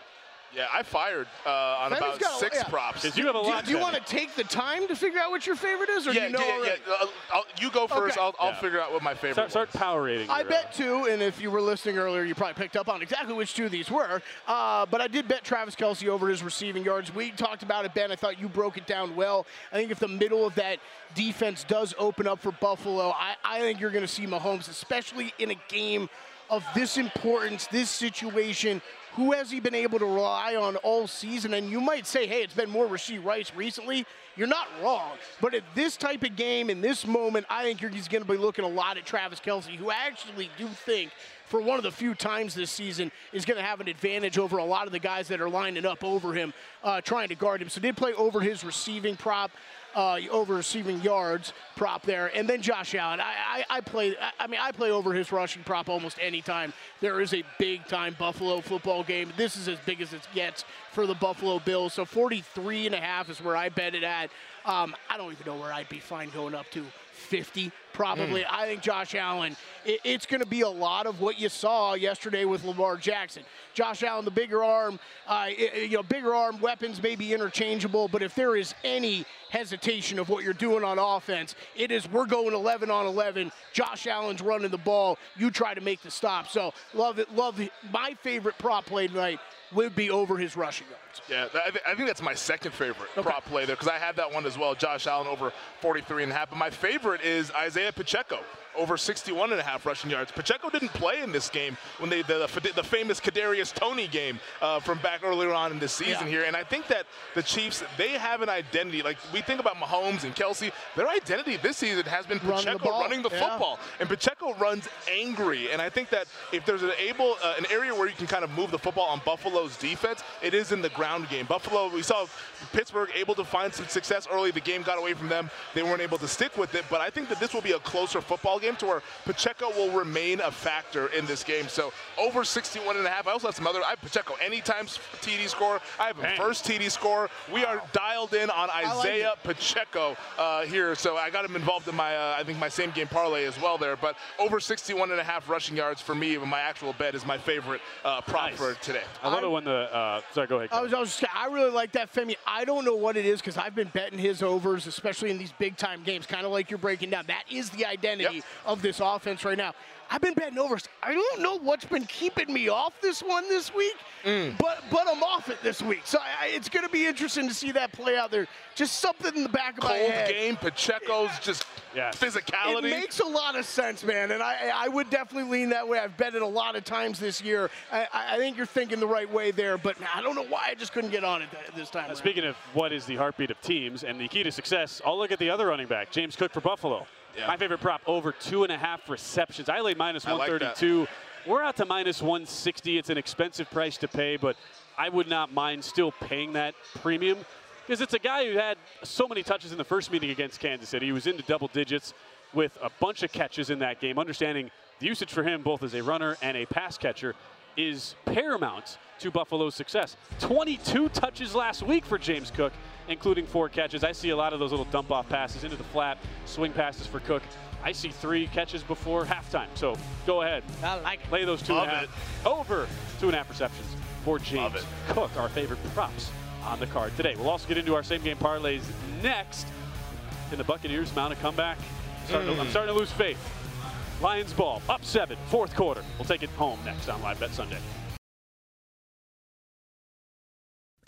Speaker 3: Yeah, I fired uh, on
Speaker 4: Benny's
Speaker 3: about
Speaker 4: got a-
Speaker 3: six
Speaker 4: yeah.
Speaker 3: props.
Speaker 2: Because you have a lot.
Speaker 4: do you want to take the time to figure out what your favorite is, or
Speaker 3: yeah,
Speaker 4: do you know
Speaker 3: yeah,
Speaker 4: already?
Speaker 3: yeah. I'll, I'll, you go first.
Speaker 4: Okay.
Speaker 3: I'll, I'll
Speaker 2: Yeah.
Speaker 3: figure out what my favorite
Speaker 2: start, start power rating?
Speaker 4: I
Speaker 2: your, uh,
Speaker 4: bet two, and if you were listening earlier, you probably picked up on exactly which two these were. Uh, but I did bet Travis Kelce over his receiving yards. We talked about it, Ben. I thought you broke it down well. I think if the middle of that defense does open up for Buffalo, I, I think you're going to see Mahomes, especially in a game of this importance, this situation. Who has he been able to rely on all season? And you might say, hey, it's been more Rashee Rice recently. You're not wrong. But at this type of game, in this moment, I think he's going to be looking a lot at Travis Kelce, who I actually do think, for one of the few times this season, is going to have an advantage over a lot of the guys that are lining up over him, uh, trying to guard him. So did play over his receiving prop. Uh, over receiving yards prop there, and then Josh Allen. I, I, I play. I, I mean, I play over his rushing prop almost any time there is a big time Buffalo football game. This is as big as it gets for the Buffalo Bills. So 43 and a half is where I bet it at. Um, I don't even know where I'd be fine going up to 50 probably. I think Josh Allen. It, it's going to be a lot of what you saw yesterday with Lamar Jackson. Josh Allen, the bigger arm, uh, you know, bigger arm weapons may be interchangeable, but if there is any hesitation of what you're doing on offense, it is we're going 11 on 11. Josh Allen's running the ball. You try to make the stop. So love it. Love it. My favorite prop play tonight would be over his rushing yards.
Speaker 3: Yeah, I, thi- I think that's my second favorite prop play there because I had that one as well. Josh Allen over 43 and a half. But my favorite is Isaiah Pacheco over 61 and a half rushing yards. Pacheco didn't play in this game when they the, the famous Kadarius Toney game uh, from back earlier on in this season
Speaker 4: Yeah.
Speaker 3: here, and I think that the Chiefs they have an identity. Like we think about Mahomes and Kelce, their identity this season has been
Speaker 4: Running the
Speaker 3: Pacheco running the
Speaker 4: Yeah.
Speaker 3: football, and Pacheco runs angry. And I think that if there's an able uh, an area where you can kind of move the football on Buffalo's defense, it is in the ground game. Buffalo, we saw Pittsburgh able to find some success early. The game got away from them. They weren't able to stick with it. But I think that this will be a closer football game to where Pacheco will remain a factor in this game. So over 61 and a half. I also have some other. I have Pacheco anytime TD score. I have a
Speaker 2: Bang.
Speaker 3: first TD score. We are dialed in on
Speaker 4: like
Speaker 3: Isaiah Pacheco uh, here. So I got him involved in my, uh, I think my same game parlay as well there. But over 61 and a half rushing yards for me, even my actual bet is my favorite uh, prop
Speaker 2: Nice.
Speaker 3: for today.
Speaker 2: I love it when the. Uh, sorry, go ahead.
Speaker 4: I was, I was just, I really like that Femi. I don't know what it is because I've been betting his overs, especially in these big time games, kind of like you're breaking down. That is the identity
Speaker 3: Yep.
Speaker 4: Of this offense right now. I've been betting overs. I don't know what's been keeping me off this one this week,
Speaker 3: Mm.
Speaker 4: but but I'm off it this week. So I, I- it's going to be interesting to see that play out there. Just something in the back of my
Speaker 3: Cold
Speaker 4: head.
Speaker 3: game, Pacheco's just
Speaker 2: Yes.
Speaker 3: physicality.
Speaker 4: It makes a lot of sense, man, and I, I would definitely lean that way. I've bet it a lot of times this year. I, I think you're thinking the right way there, but I don't know why I just couldn't get on it th- this time.
Speaker 2: Uh. Speaking of what is the heartbeat of teams and the key to success, I'll look at the other running back, James Cook for Buffalo.
Speaker 3: Yeah.
Speaker 2: My favorite prop over two and a half receptions. I laid minus
Speaker 3: I like
Speaker 2: 132. We're out to minus 160. It's an expensive price to pay, but I would not mind still paying that premium because it's a guy who had so many touches in the first meeting against Kansas City. He was into double digits with a bunch of catches in that game. Understanding the usage for him, both as a runner and a pass catcher, is paramount to Buffalo's success. 22 touches last week for James Cook, including four catches. I see a lot of those little dump off passes into the flat, swing passes for Cook. I see three catches before halftime. So go ahead.
Speaker 4: I like it.
Speaker 2: Lay those two and a half
Speaker 3: it.
Speaker 2: over two and a half receptions for James Cook, our favorite props on the card today. We'll also get into our same game parlays next. Can the Buccaneers mount a comeback? Starting to- I'm mm. starting to lose faith. Lions ball up seven, fourth quarter. We'll take it home next on Live Bet Sunday.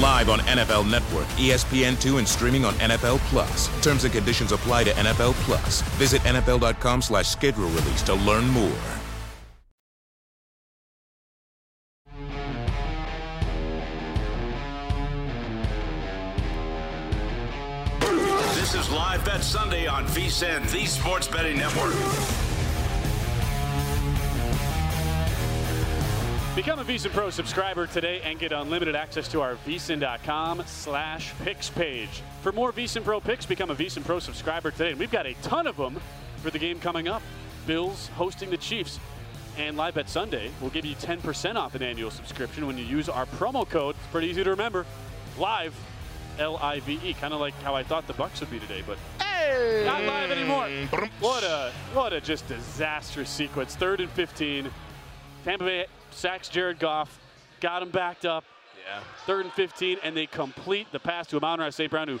Speaker 6: Live on NFL Network, E ESPN2, and streaming on NFL Plus. Terms and conditions apply to NFL Plus. Visit NFL.com slash schedule release to learn more.
Speaker 1: This is Live Bet Sunday on VSIN, the Sports Betting Network.
Speaker 2: Become a VSiN Pro subscriber today and get unlimited access to our VSiN.com slash picks page. For more VSiN Pro picks, become a VSiN Pro subscriber today. And we've got a ton of them for the game coming up. Bills hosting the Chiefs. And Live Bet Sunday will give you 10% off an annual subscription when you use our promo code. It's pretty easy to remember. Live, L-I-V-E. Kind of like how I thought the Bucks would be today, but hey. not live anymore. What a what a just disastrous sequence. Third and 15. Tampa Bay sacks Jared Goff, got him backed up.
Speaker 3: Yeah.
Speaker 2: Third and 15, and they complete the pass to Amon St. Brown, who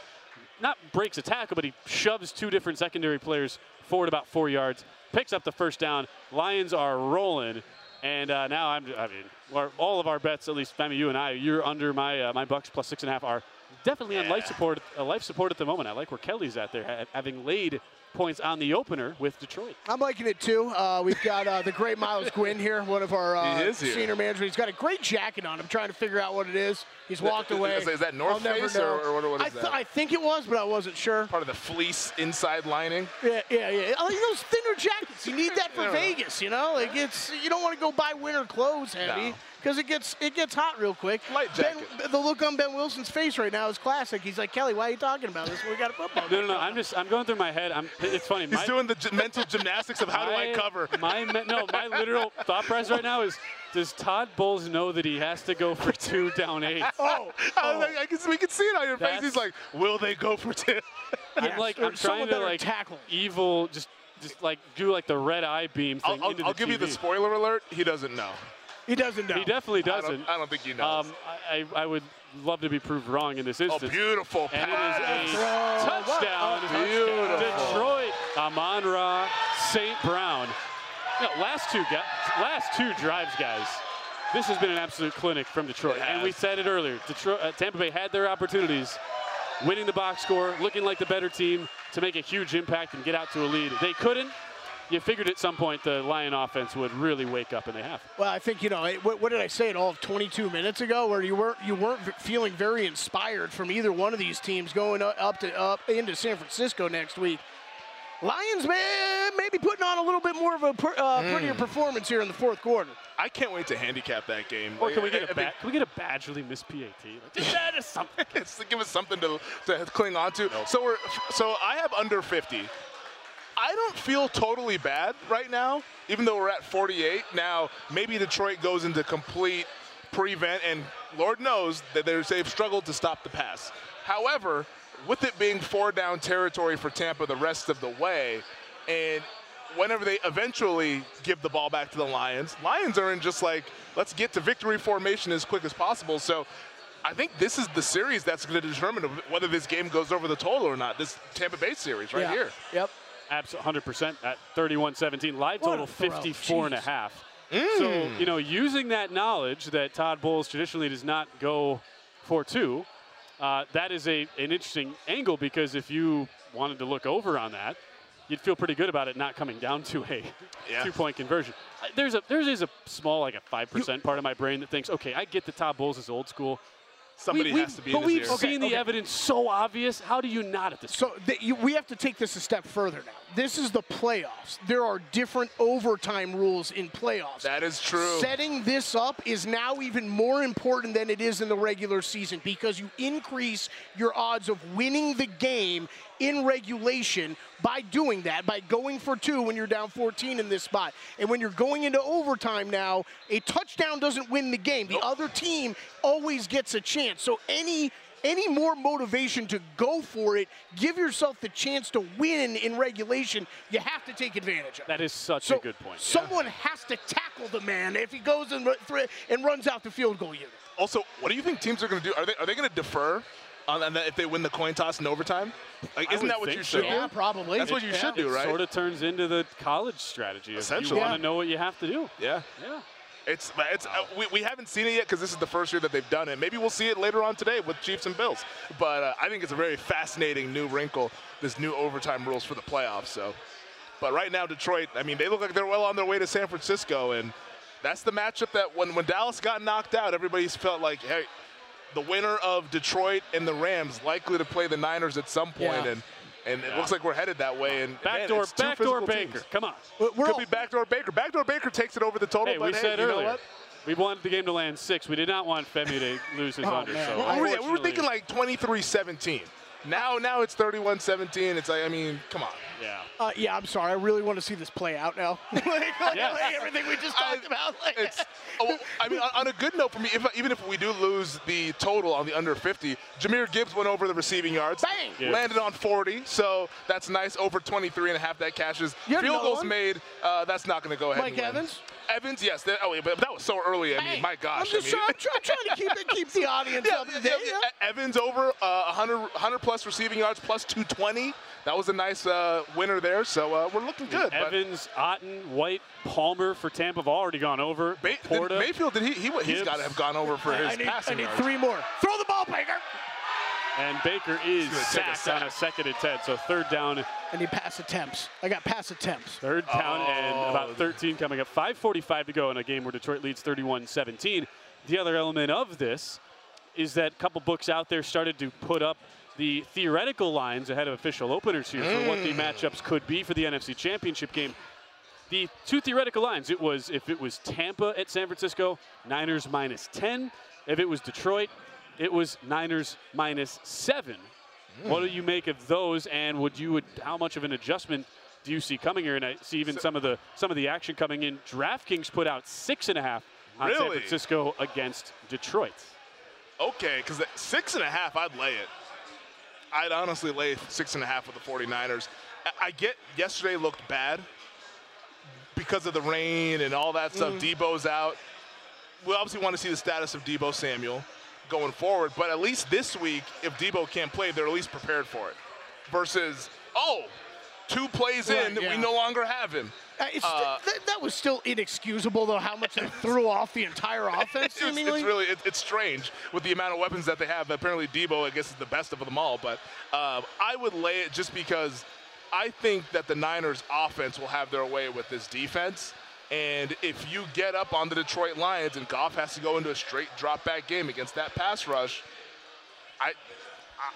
Speaker 2: not breaks a tackle, but he shoves two different secondary players forward about four yards, picks up the first down. Lions are rolling. And uh, now I'm, I mean, all of our bets, at least Femi, you and I, you're under my uh, my Bucks plus six and a half are definitely on life support, uh, life support at the moment. I like where Kelley's at there, ha- having laid points on the opener with Detroit.
Speaker 4: I'm liking it too. Uh, we've got uh, the great Miles Gwynn here, one of our uh,
Speaker 3: He
Speaker 4: senior managers. He's got a great jacket on. I'm trying to figure out what it is. He's walked away.
Speaker 3: Is, is that North
Speaker 4: I'll
Speaker 3: Face or, or what, what is
Speaker 4: I, th-
Speaker 3: that?
Speaker 4: I think it was, but I wasn't sure.
Speaker 3: Part of the fleece inside lining.
Speaker 4: Yeah, yeah, yeah. I like those thinner jackets. You need that for
Speaker 3: Yeah.
Speaker 4: Vegas, you know. Like it's you don't want to go buy winter clothes heavy
Speaker 3: No.
Speaker 4: Because it gets it gets hot real quick.
Speaker 3: Light
Speaker 4: Ben, the look on Ben Wilson's face right now is classic. He's like, Kelley, why are you talking about this? We got a football.
Speaker 2: No, no, no. I'm just, I'm going through my head. I'm, it's funny.
Speaker 3: He's
Speaker 2: my,
Speaker 3: doing the gy- mental gymnastics of how do I cover.
Speaker 2: My no, my literal thought process right now is: Does Todd Bowles know that he has to go for two down eight?
Speaker 4: Oh,
Speaker 3: I, like, I can, we can see it on your face. He's like, will they go for two?
Speaker 2: I'm
Speaker 4: Yes,
Speaker 2: like, I'm trying to like
Speaker 4: tackle.
Speaker 2: evil, just, just like do like the red eye beam thing
Speaker 3: I'll, I'll,
Speaker 2: into
Speaker 3: I'll
Speaker 2: the
Speaker 3: give you the spoiler alert. He doesn't know.
Speaker 4: He doesn't know.
Speaker 2: He definitely
Speaker 3: I don't,
Speaker 2: doesn't.
Speaker 3: I don't think he knows.
Speaker 2: Um, I, I I would love to be proved wrong in this
Speaker 3: oh,
Speaker 2: instance.
Speaker 3: beautiful
Speaker 2: And it
Speaker 3: pass.
Speaker 2: is a
Speaker 4: Oh,
Speaker 2: touchdown.
Speaker 4: what?
Speaker 3: Beautiful.
Speaker 2: Detroit, Amon Ra, St. Brown. No, last two ga- last two drives, guys. This has been an absolute clinic from Detroit. And we said it earlier. Detroit, uh, Tampa Bay had their opportunities, winning the box score, looking like the better team to make a huge impact and get out to a lead. They couldn't. You figured at some point the Lion offense would really wake up, and they have.
Speaker 4: Well, I think you know it- what, what did I say it all of 22 minutes ago, where you weren't you weren't feeling very inspired from either one of these teams going up to up into San Francisco next week. Lions may, maybe putting on a little bit more of a per, uh, prettier performance here in the fourth quarter.
Speaker 3: I can't wait to handicap that game.
Speaker 2: Or can we get
Speaker 3: I
Speaker 2: a
Speaker 3: think-
Speaker 2: ba- can we get a Badgley miss PAT? Like, just that is something.
Speaker 3: It's to give us something to, to cling on to. So we're so I have under 50. I don't feel totally bad right now, even though we're at 48. Now maybe Detroit goes into complete prevent, and Lord knows that they've struggled to stop the pass. However, with it being four down territory for Tampa the rest of the way, and whenever they eventually give the ball back to the Lions, Lions are in just like, let's get to victory formation as quick as possible. So I think this is the series that's going to determine whether this game goes over the total or not. This Tampa Bay series right
Speaker 4: Yeah.
Speaker 3: here.
Speaker 4: Yep.
Speaker 2: Absolutely, 100% at 31-17. Live total
Speaker 4: throw.
Speaker 2: 54 and a half. So, you know, using that knowledge that Todd Bowles traditionally does not go for two, uh, that is a, an interesting angle because if you wanted to look over on that, you'd feel pretty good about it not coming down to a
Speaker 3: Yeah.
Speaker 2: two-point conversion. There's a there is a small, like a five percent part of my brain that thinks, okay, I get that Todd Bowles is old school.
Speaker 3: Somebody
Speaker 2: we,
Speaker 3: has to be
Speaker 2: but
Speaker 3: in
Speaker 2: we've
Speaker 3: this here.
Speaker 2: seen the
Speaker 4: okay.
Speaker 2: evidence so obvious. How do you not at this?
Speaker 4: So th- you, we have to take this a step further now. This is the playoffs. There are different overtime rules in playoffs.
Speaker 3: That is true.
Speaker 4: Setting this up is now even more important than it is in the regular season because you increase your odds of winning the game in regulation by doing that, by going for two when you're down 14 in this spot. And when you're going into overtime now, a touchdown doesn't win the game. The other team always gets a chance. So any any more motivation to go for it, give yourself the chance to win in regulation, you have to take advantage of.
Speaker 2: That is such
Speaker 4: So
Speaker 2: a good point.
Speaker 4: Someone has to tackle the man if he goes and, and runs out the field goal unit.
Speaker 3: Also, what do you think teams are going to do? Are they are they going to defer on, on that if they win the coin toss in overtime? Like, isn't that what
Speaker 2: think
Speaker 3: you
Speaker 2: so.
Speaker 3: should
Speaker 4: Yeah,
Speaker 3: do?
Speaker 4: probably.
Speaker 3: That's what you should do,
Speaker 2: it
Speaker 3: right?
Speaker 2: Sort of turns into the college strategy. If you
Speaker 3: Essentially.
Speaker 2: want
Speaker 4: Yeah.
Speaker 2: to know what you have to do.
Speaker 3: Yeah.
Speaker 2: Yeah.
Speaker 3: It's it's uh, we, we haven't seen it yet because this is the first year that they've done it. Maybe we'll see it later on today with Chiefs and Bills. But uh, I think it's a very fascinating new wrinkle, this new overtime rules for the playoffs. So, but right now Detroit, I mean, they look like they're well on their way to San Francisco, and that's the matchup that when when Dallas got knocked out, everybody's felt like, hey, the winner of Detroit and the Rams likely to play the Niners at some point,
Speaker 4: Yeah.
Speaker 3: and and it looks like we're headed that way. And
Speaker 2: Backdoor,
Speaker 3: it's two
Speaker 2: backdoor Baker.
Speaker 3: teams.
Speaker 2: Come on.
Speaker 4: We're
Speaker 3: Could
Speaker 4: all-
Speaker 3: be backdoor Baker. Backdoor Baker takes it over the total.
Speaker 2: Hey,
Speaker 3: but
Speaker 2: we
Speaker 3: hey,
Speaker 2: said
Speaker 3: you know
Speaker 2: earlier.
Speaker 3: what?
Speaker 2: We wanted the game to land six. We did not want Femi to lose his
Speaker 4: Oh,
Speaker 2: under.
Speaker 4: man.
Speaker 2: So
Speaker 3: we, were, we were thinking like 23-17. Now, now it's 31-17. It's like, I mean, come on.
Speaker 2: yeah.
Speaker 4: Uh, yeah, I'm sorry. I really want to see this play out now. like, like-
Speaker 2: Yeah.
Speaker 4: like everything we just
Speaker 3: I-
Speaker 4: talked about. Like,
Speaker 3: It's, oh, I mean, on, on a good note for me, if, even if we do lose the total on the under 50, Jahmyr Gibbs went over the receiving yards.
Speaker 4: Bang!
Speaker 2: Yeah.
Speaker 3: Landed on 40, so that's nice. Over 23 and a half, that cashes. Field goals
Speaker 4: one?
Speaker 3: made, uh, that's not going to go ahead
Speaker 4: Mike
Speaker 3: and win.
Speaker 4: Evans.
Speaker 3: Evans, yes. That, oh, wait, but that was so early. I mean,
Speaker 4: Hey,
Speaker 3: my gosh.
Speaker 4: I'm just
Speaker 3: I
Speaker 4: trying,
Speaker 3: mean,
Speaker 4: I'm try- trying to keep it, keep the audience
Speaker 3: yeah,
Speaker 4: up to
Speaker 3: yeah,
Speaker 4: date.
Speaker 3: yeah,
Speaker 4: yeah.
Speaker 3: Evans over uh, 100, 100 plus receiving yards, plus 220. That was a nice uh, winner there. So uh, we're looking good. but-
Speaker 2: Evans, Otton, White, Palmer for Tampa have already gone over.
Speaker 3: May- did Mayfield, did he? he he's
Speaker 2: Gibbs.
Speaker 3: got to have gone over for
Speaker 4: I
Speaker 3: his
Speaker 4: need, I need
Speaker 3: yards.
Speaker 4: three more. Throw the ball, Baker.
Speaker 2: And Baker is
Speaker 3: gonna a
Speaker 2: sacked on a second and 10. So third down,
Speaker 4: I need pass attempts. I got pass attempts.
Speaker 2: third down, and
Speaker 3: Oh.
Speaker 2: about 13 coming up. 5.45 to go in a game where Detroit leads 31 17. The other element of this is that a couple books out there started to put up the theoretical lines ahead of official openers here for what the mm. matchups could be for the NFC Championship game. The two theoretical lines, it was if it was Tampa at San Francisco, Niners minus 10. If it was Detroit, it was Niners minus 7. What do you make of those and would you how much of an adjustment do you see coming here? And I see even some of the some of the action coming in. DraftKings put out six and a half on San Francisco against Detroit.
Speaker 3: Okay, because six and a half, I'd lay it. I'd honestly lay six and a half with the 49ers. I- I get yesterday looked bad because of the rain and all that stuff. Mm. Deebo's out. We obviously want to see the status of Deebo Samuel going forward, but at least this week, if Deebo can't play, they're at least prepared for it. Versus, oh, two plays
Speaker 4: Right,
Speaker 3: in,
Speaker 4: yeah.
Speaker 3: we no longer have him.
Speaker 4: Uh, it's
Speaker 3: Uh,
Speaker 4: that, that was still inexcusable, though, how much they threw off the entire offense,
Speaker 3: It's, it's really it, it's strange with the amount of weapons that they have. Apparently, Deebo, I guess, is the best of them all. But uh, I would lay it just because I think that the Niners' offense will have their way with this defense. And if you get up on the Detroit Lions and Goff has to go into a straight drop back game against that pass rush, I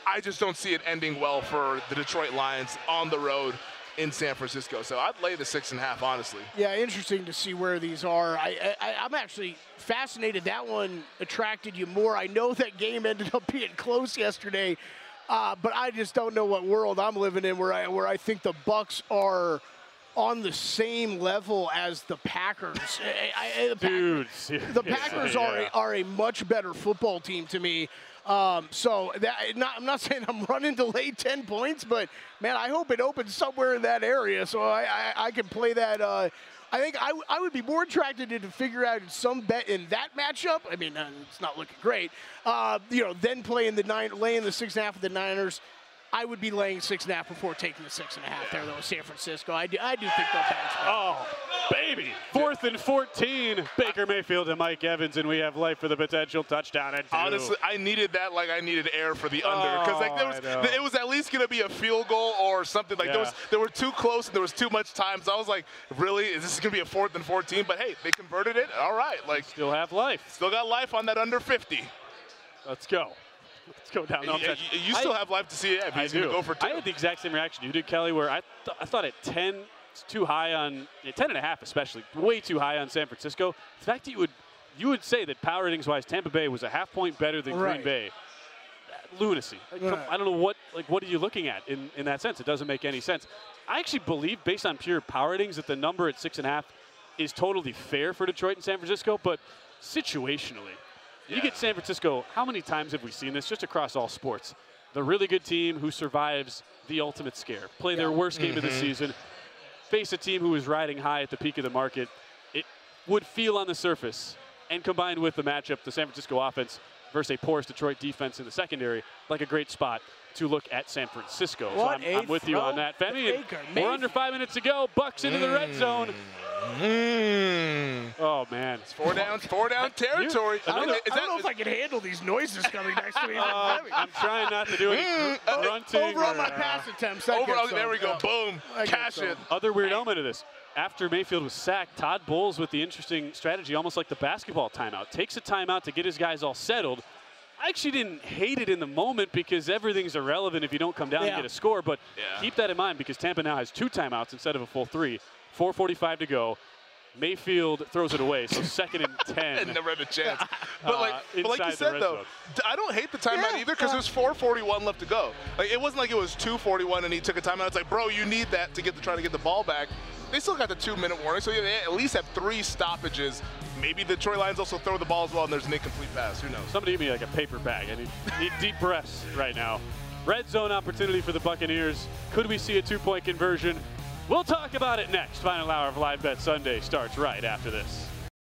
Speaker 3: I just don't see it ending well for the Detroit Lions on the road in San Francisco. So I'd lay the six and a half, honestly.
Speaker 4: Yeah, interesting to see where these are. I, I, I'm actually fascinated that one attracted you more. I know that game ended up being close yesterday, uh, but I just don't know what world I'm living in where I where I think the Bucks are on the same level as the Packers. I, I, the
Speaker 2: Dude,
Speaker 4: the
Speaker 2: seriously,
Speaker 4: Packers are
Speaker 2: yeah.
Speaker 4: a, are a much better football team to me. Um, so that, not, I'm not saying I'm running to lay 10 points, but man, I hope it opens somewhere in that area so I, I, I can play that. Uh, I think I, I would be more attracted to, to figure out some bet in that matchup. I mean, uh, it's not looking great. Uh, you know, then playing the nine, laying the six and a half of the Niners. I would be laying six and a half before taking the six and a half there, though, with San Francisco. I do, I do think they'll bounce back.
Speaker 2: Oh, baby. Fourth and 14. Baker Mayfield and Mike Evans, and we have life for the potential touchdown. And two.
Speaker 3: Honestly, I needed that like I needed air for the under because like there
Speaker 2: Oh,
Speaker 3: was, it was at least gonna be a field goal or something. Like there was,
Speaker 2: Yeah.
Speaker 3: they were too close and there was too much time. So I was like, really, is this gonna be a fourth and 14? But hey, they converted it. All right, like
Speaker 2: still have life.
Speaker 3: still got life on that under 50.
Speaker 2: Let's go. Let's go down. No,
Speaker 3: you, you- you still
Speaker 2: I-
Speaker 3: have life to see it. If
Speaker 2: I
Speaker 3: he's
Speaker 2: do.
Speaker 3: gonna go for two.
Speaker 2: I had the exact same reaction you did, Kelley, where I, th- I thought at 10, it's too high on, yeah, 10 and a half especially, way too high on San Francisco. The fact that you would, you would say that power ratings wise, Tampa Bay was a half point better than
Speaker 4: Right.
Speaker 2: Green Bay. Lunacy. Like,
Speaker 4: Right.
Speaker 2: I don't know what, like, what are you looking at in, in that sense? It doesn't make any sense. I actually believe, based on pure power ratings, that the number at six and a half is totally fair for Detroit and San Francisco, but situationally, you get San Francisco, how many times have we seen this? Just across all sports? The really good team who survives the ultimate scare, play their worst game of the mm-hmm. season, face a team who is riding high at the peak of the market. It would feel on the surface, and combined with the matchup, the San Francisco offense versus a porous Detroit defense in the secondary, like a great spot to look at San Francisco. so I'm,
Speaker 4: a
Speaker 2: I'm with you on that, Femi. We're under five minutes to go. Bucks into the red zone.
Speaker 3: Mm.
Speaker 2: Oh man,
Speaker 3: Four down, four down territory.
Speaker 4: I don't, know,
Speaker 3: Is
Speaker 4: I don't know if I can handle these noises coming next to me.
Speaker 2: Uh, I'm trying not to do any
Speaker 3: Mm, uh,
Speaker 2: grunting.
Speaker 4: Over on my
Speaker 2: uh,
Speaker 4: pass attempts. I
Speaker 3: over,
Speaker 4: get
Speaker 3: there we go.
Speaker 4: Yeah.
Speaker 3: Boom.
Speaker 4: I
Speaker 3: Cash
Speaker 4: some.
Speaker 3: it.
Speaker 2: Other weird element of this. After Mayfield was sacked, Todd Bowles with the interesting strategy, almost like the basketball timeout, takes a timeout to get his guys all settled. I actually didn't hate it in the moment because everything's irrelevant if you don't come down
Speaker 4: Yeah.
Speaker 2: and get a score. But
Speaker 3: Yeah.
Speaker 2: keep that in mind because Tampa now has two timeouts instead of a full three. 4:45 to go. Mayfield throws it away, so second and ten.
Speaker 3: and never had a chance. But
Speaker 2: Uh,
Speaker 3: like, but like you said though,
Speaker 2: zone.
Speaker 3: d- I don't hate the timeout
Speaker 4: Yeah,
Speaker 3: either because
Speaker 4: yeah.
Speaker 3: there's 4:41 left to go. Like it wasn't like it was 2:41 and he took a timeout. It's like, bro, you need that to get to try to get the ball back. They still got the two-minute warning, so yeah, they at least have three stoppages. Maybe the Detroit Lions also throw the ball as well, and there's an incomplete pass. Who knows?
Speaker 2: Somebody give me like a paper bag. I need, need deep breaths right now. Red zone opportunity for the Buccaneers. Could we see a two-point conversion? We'll talk about it next. Final hour of Live Bet Sunday starts right after this.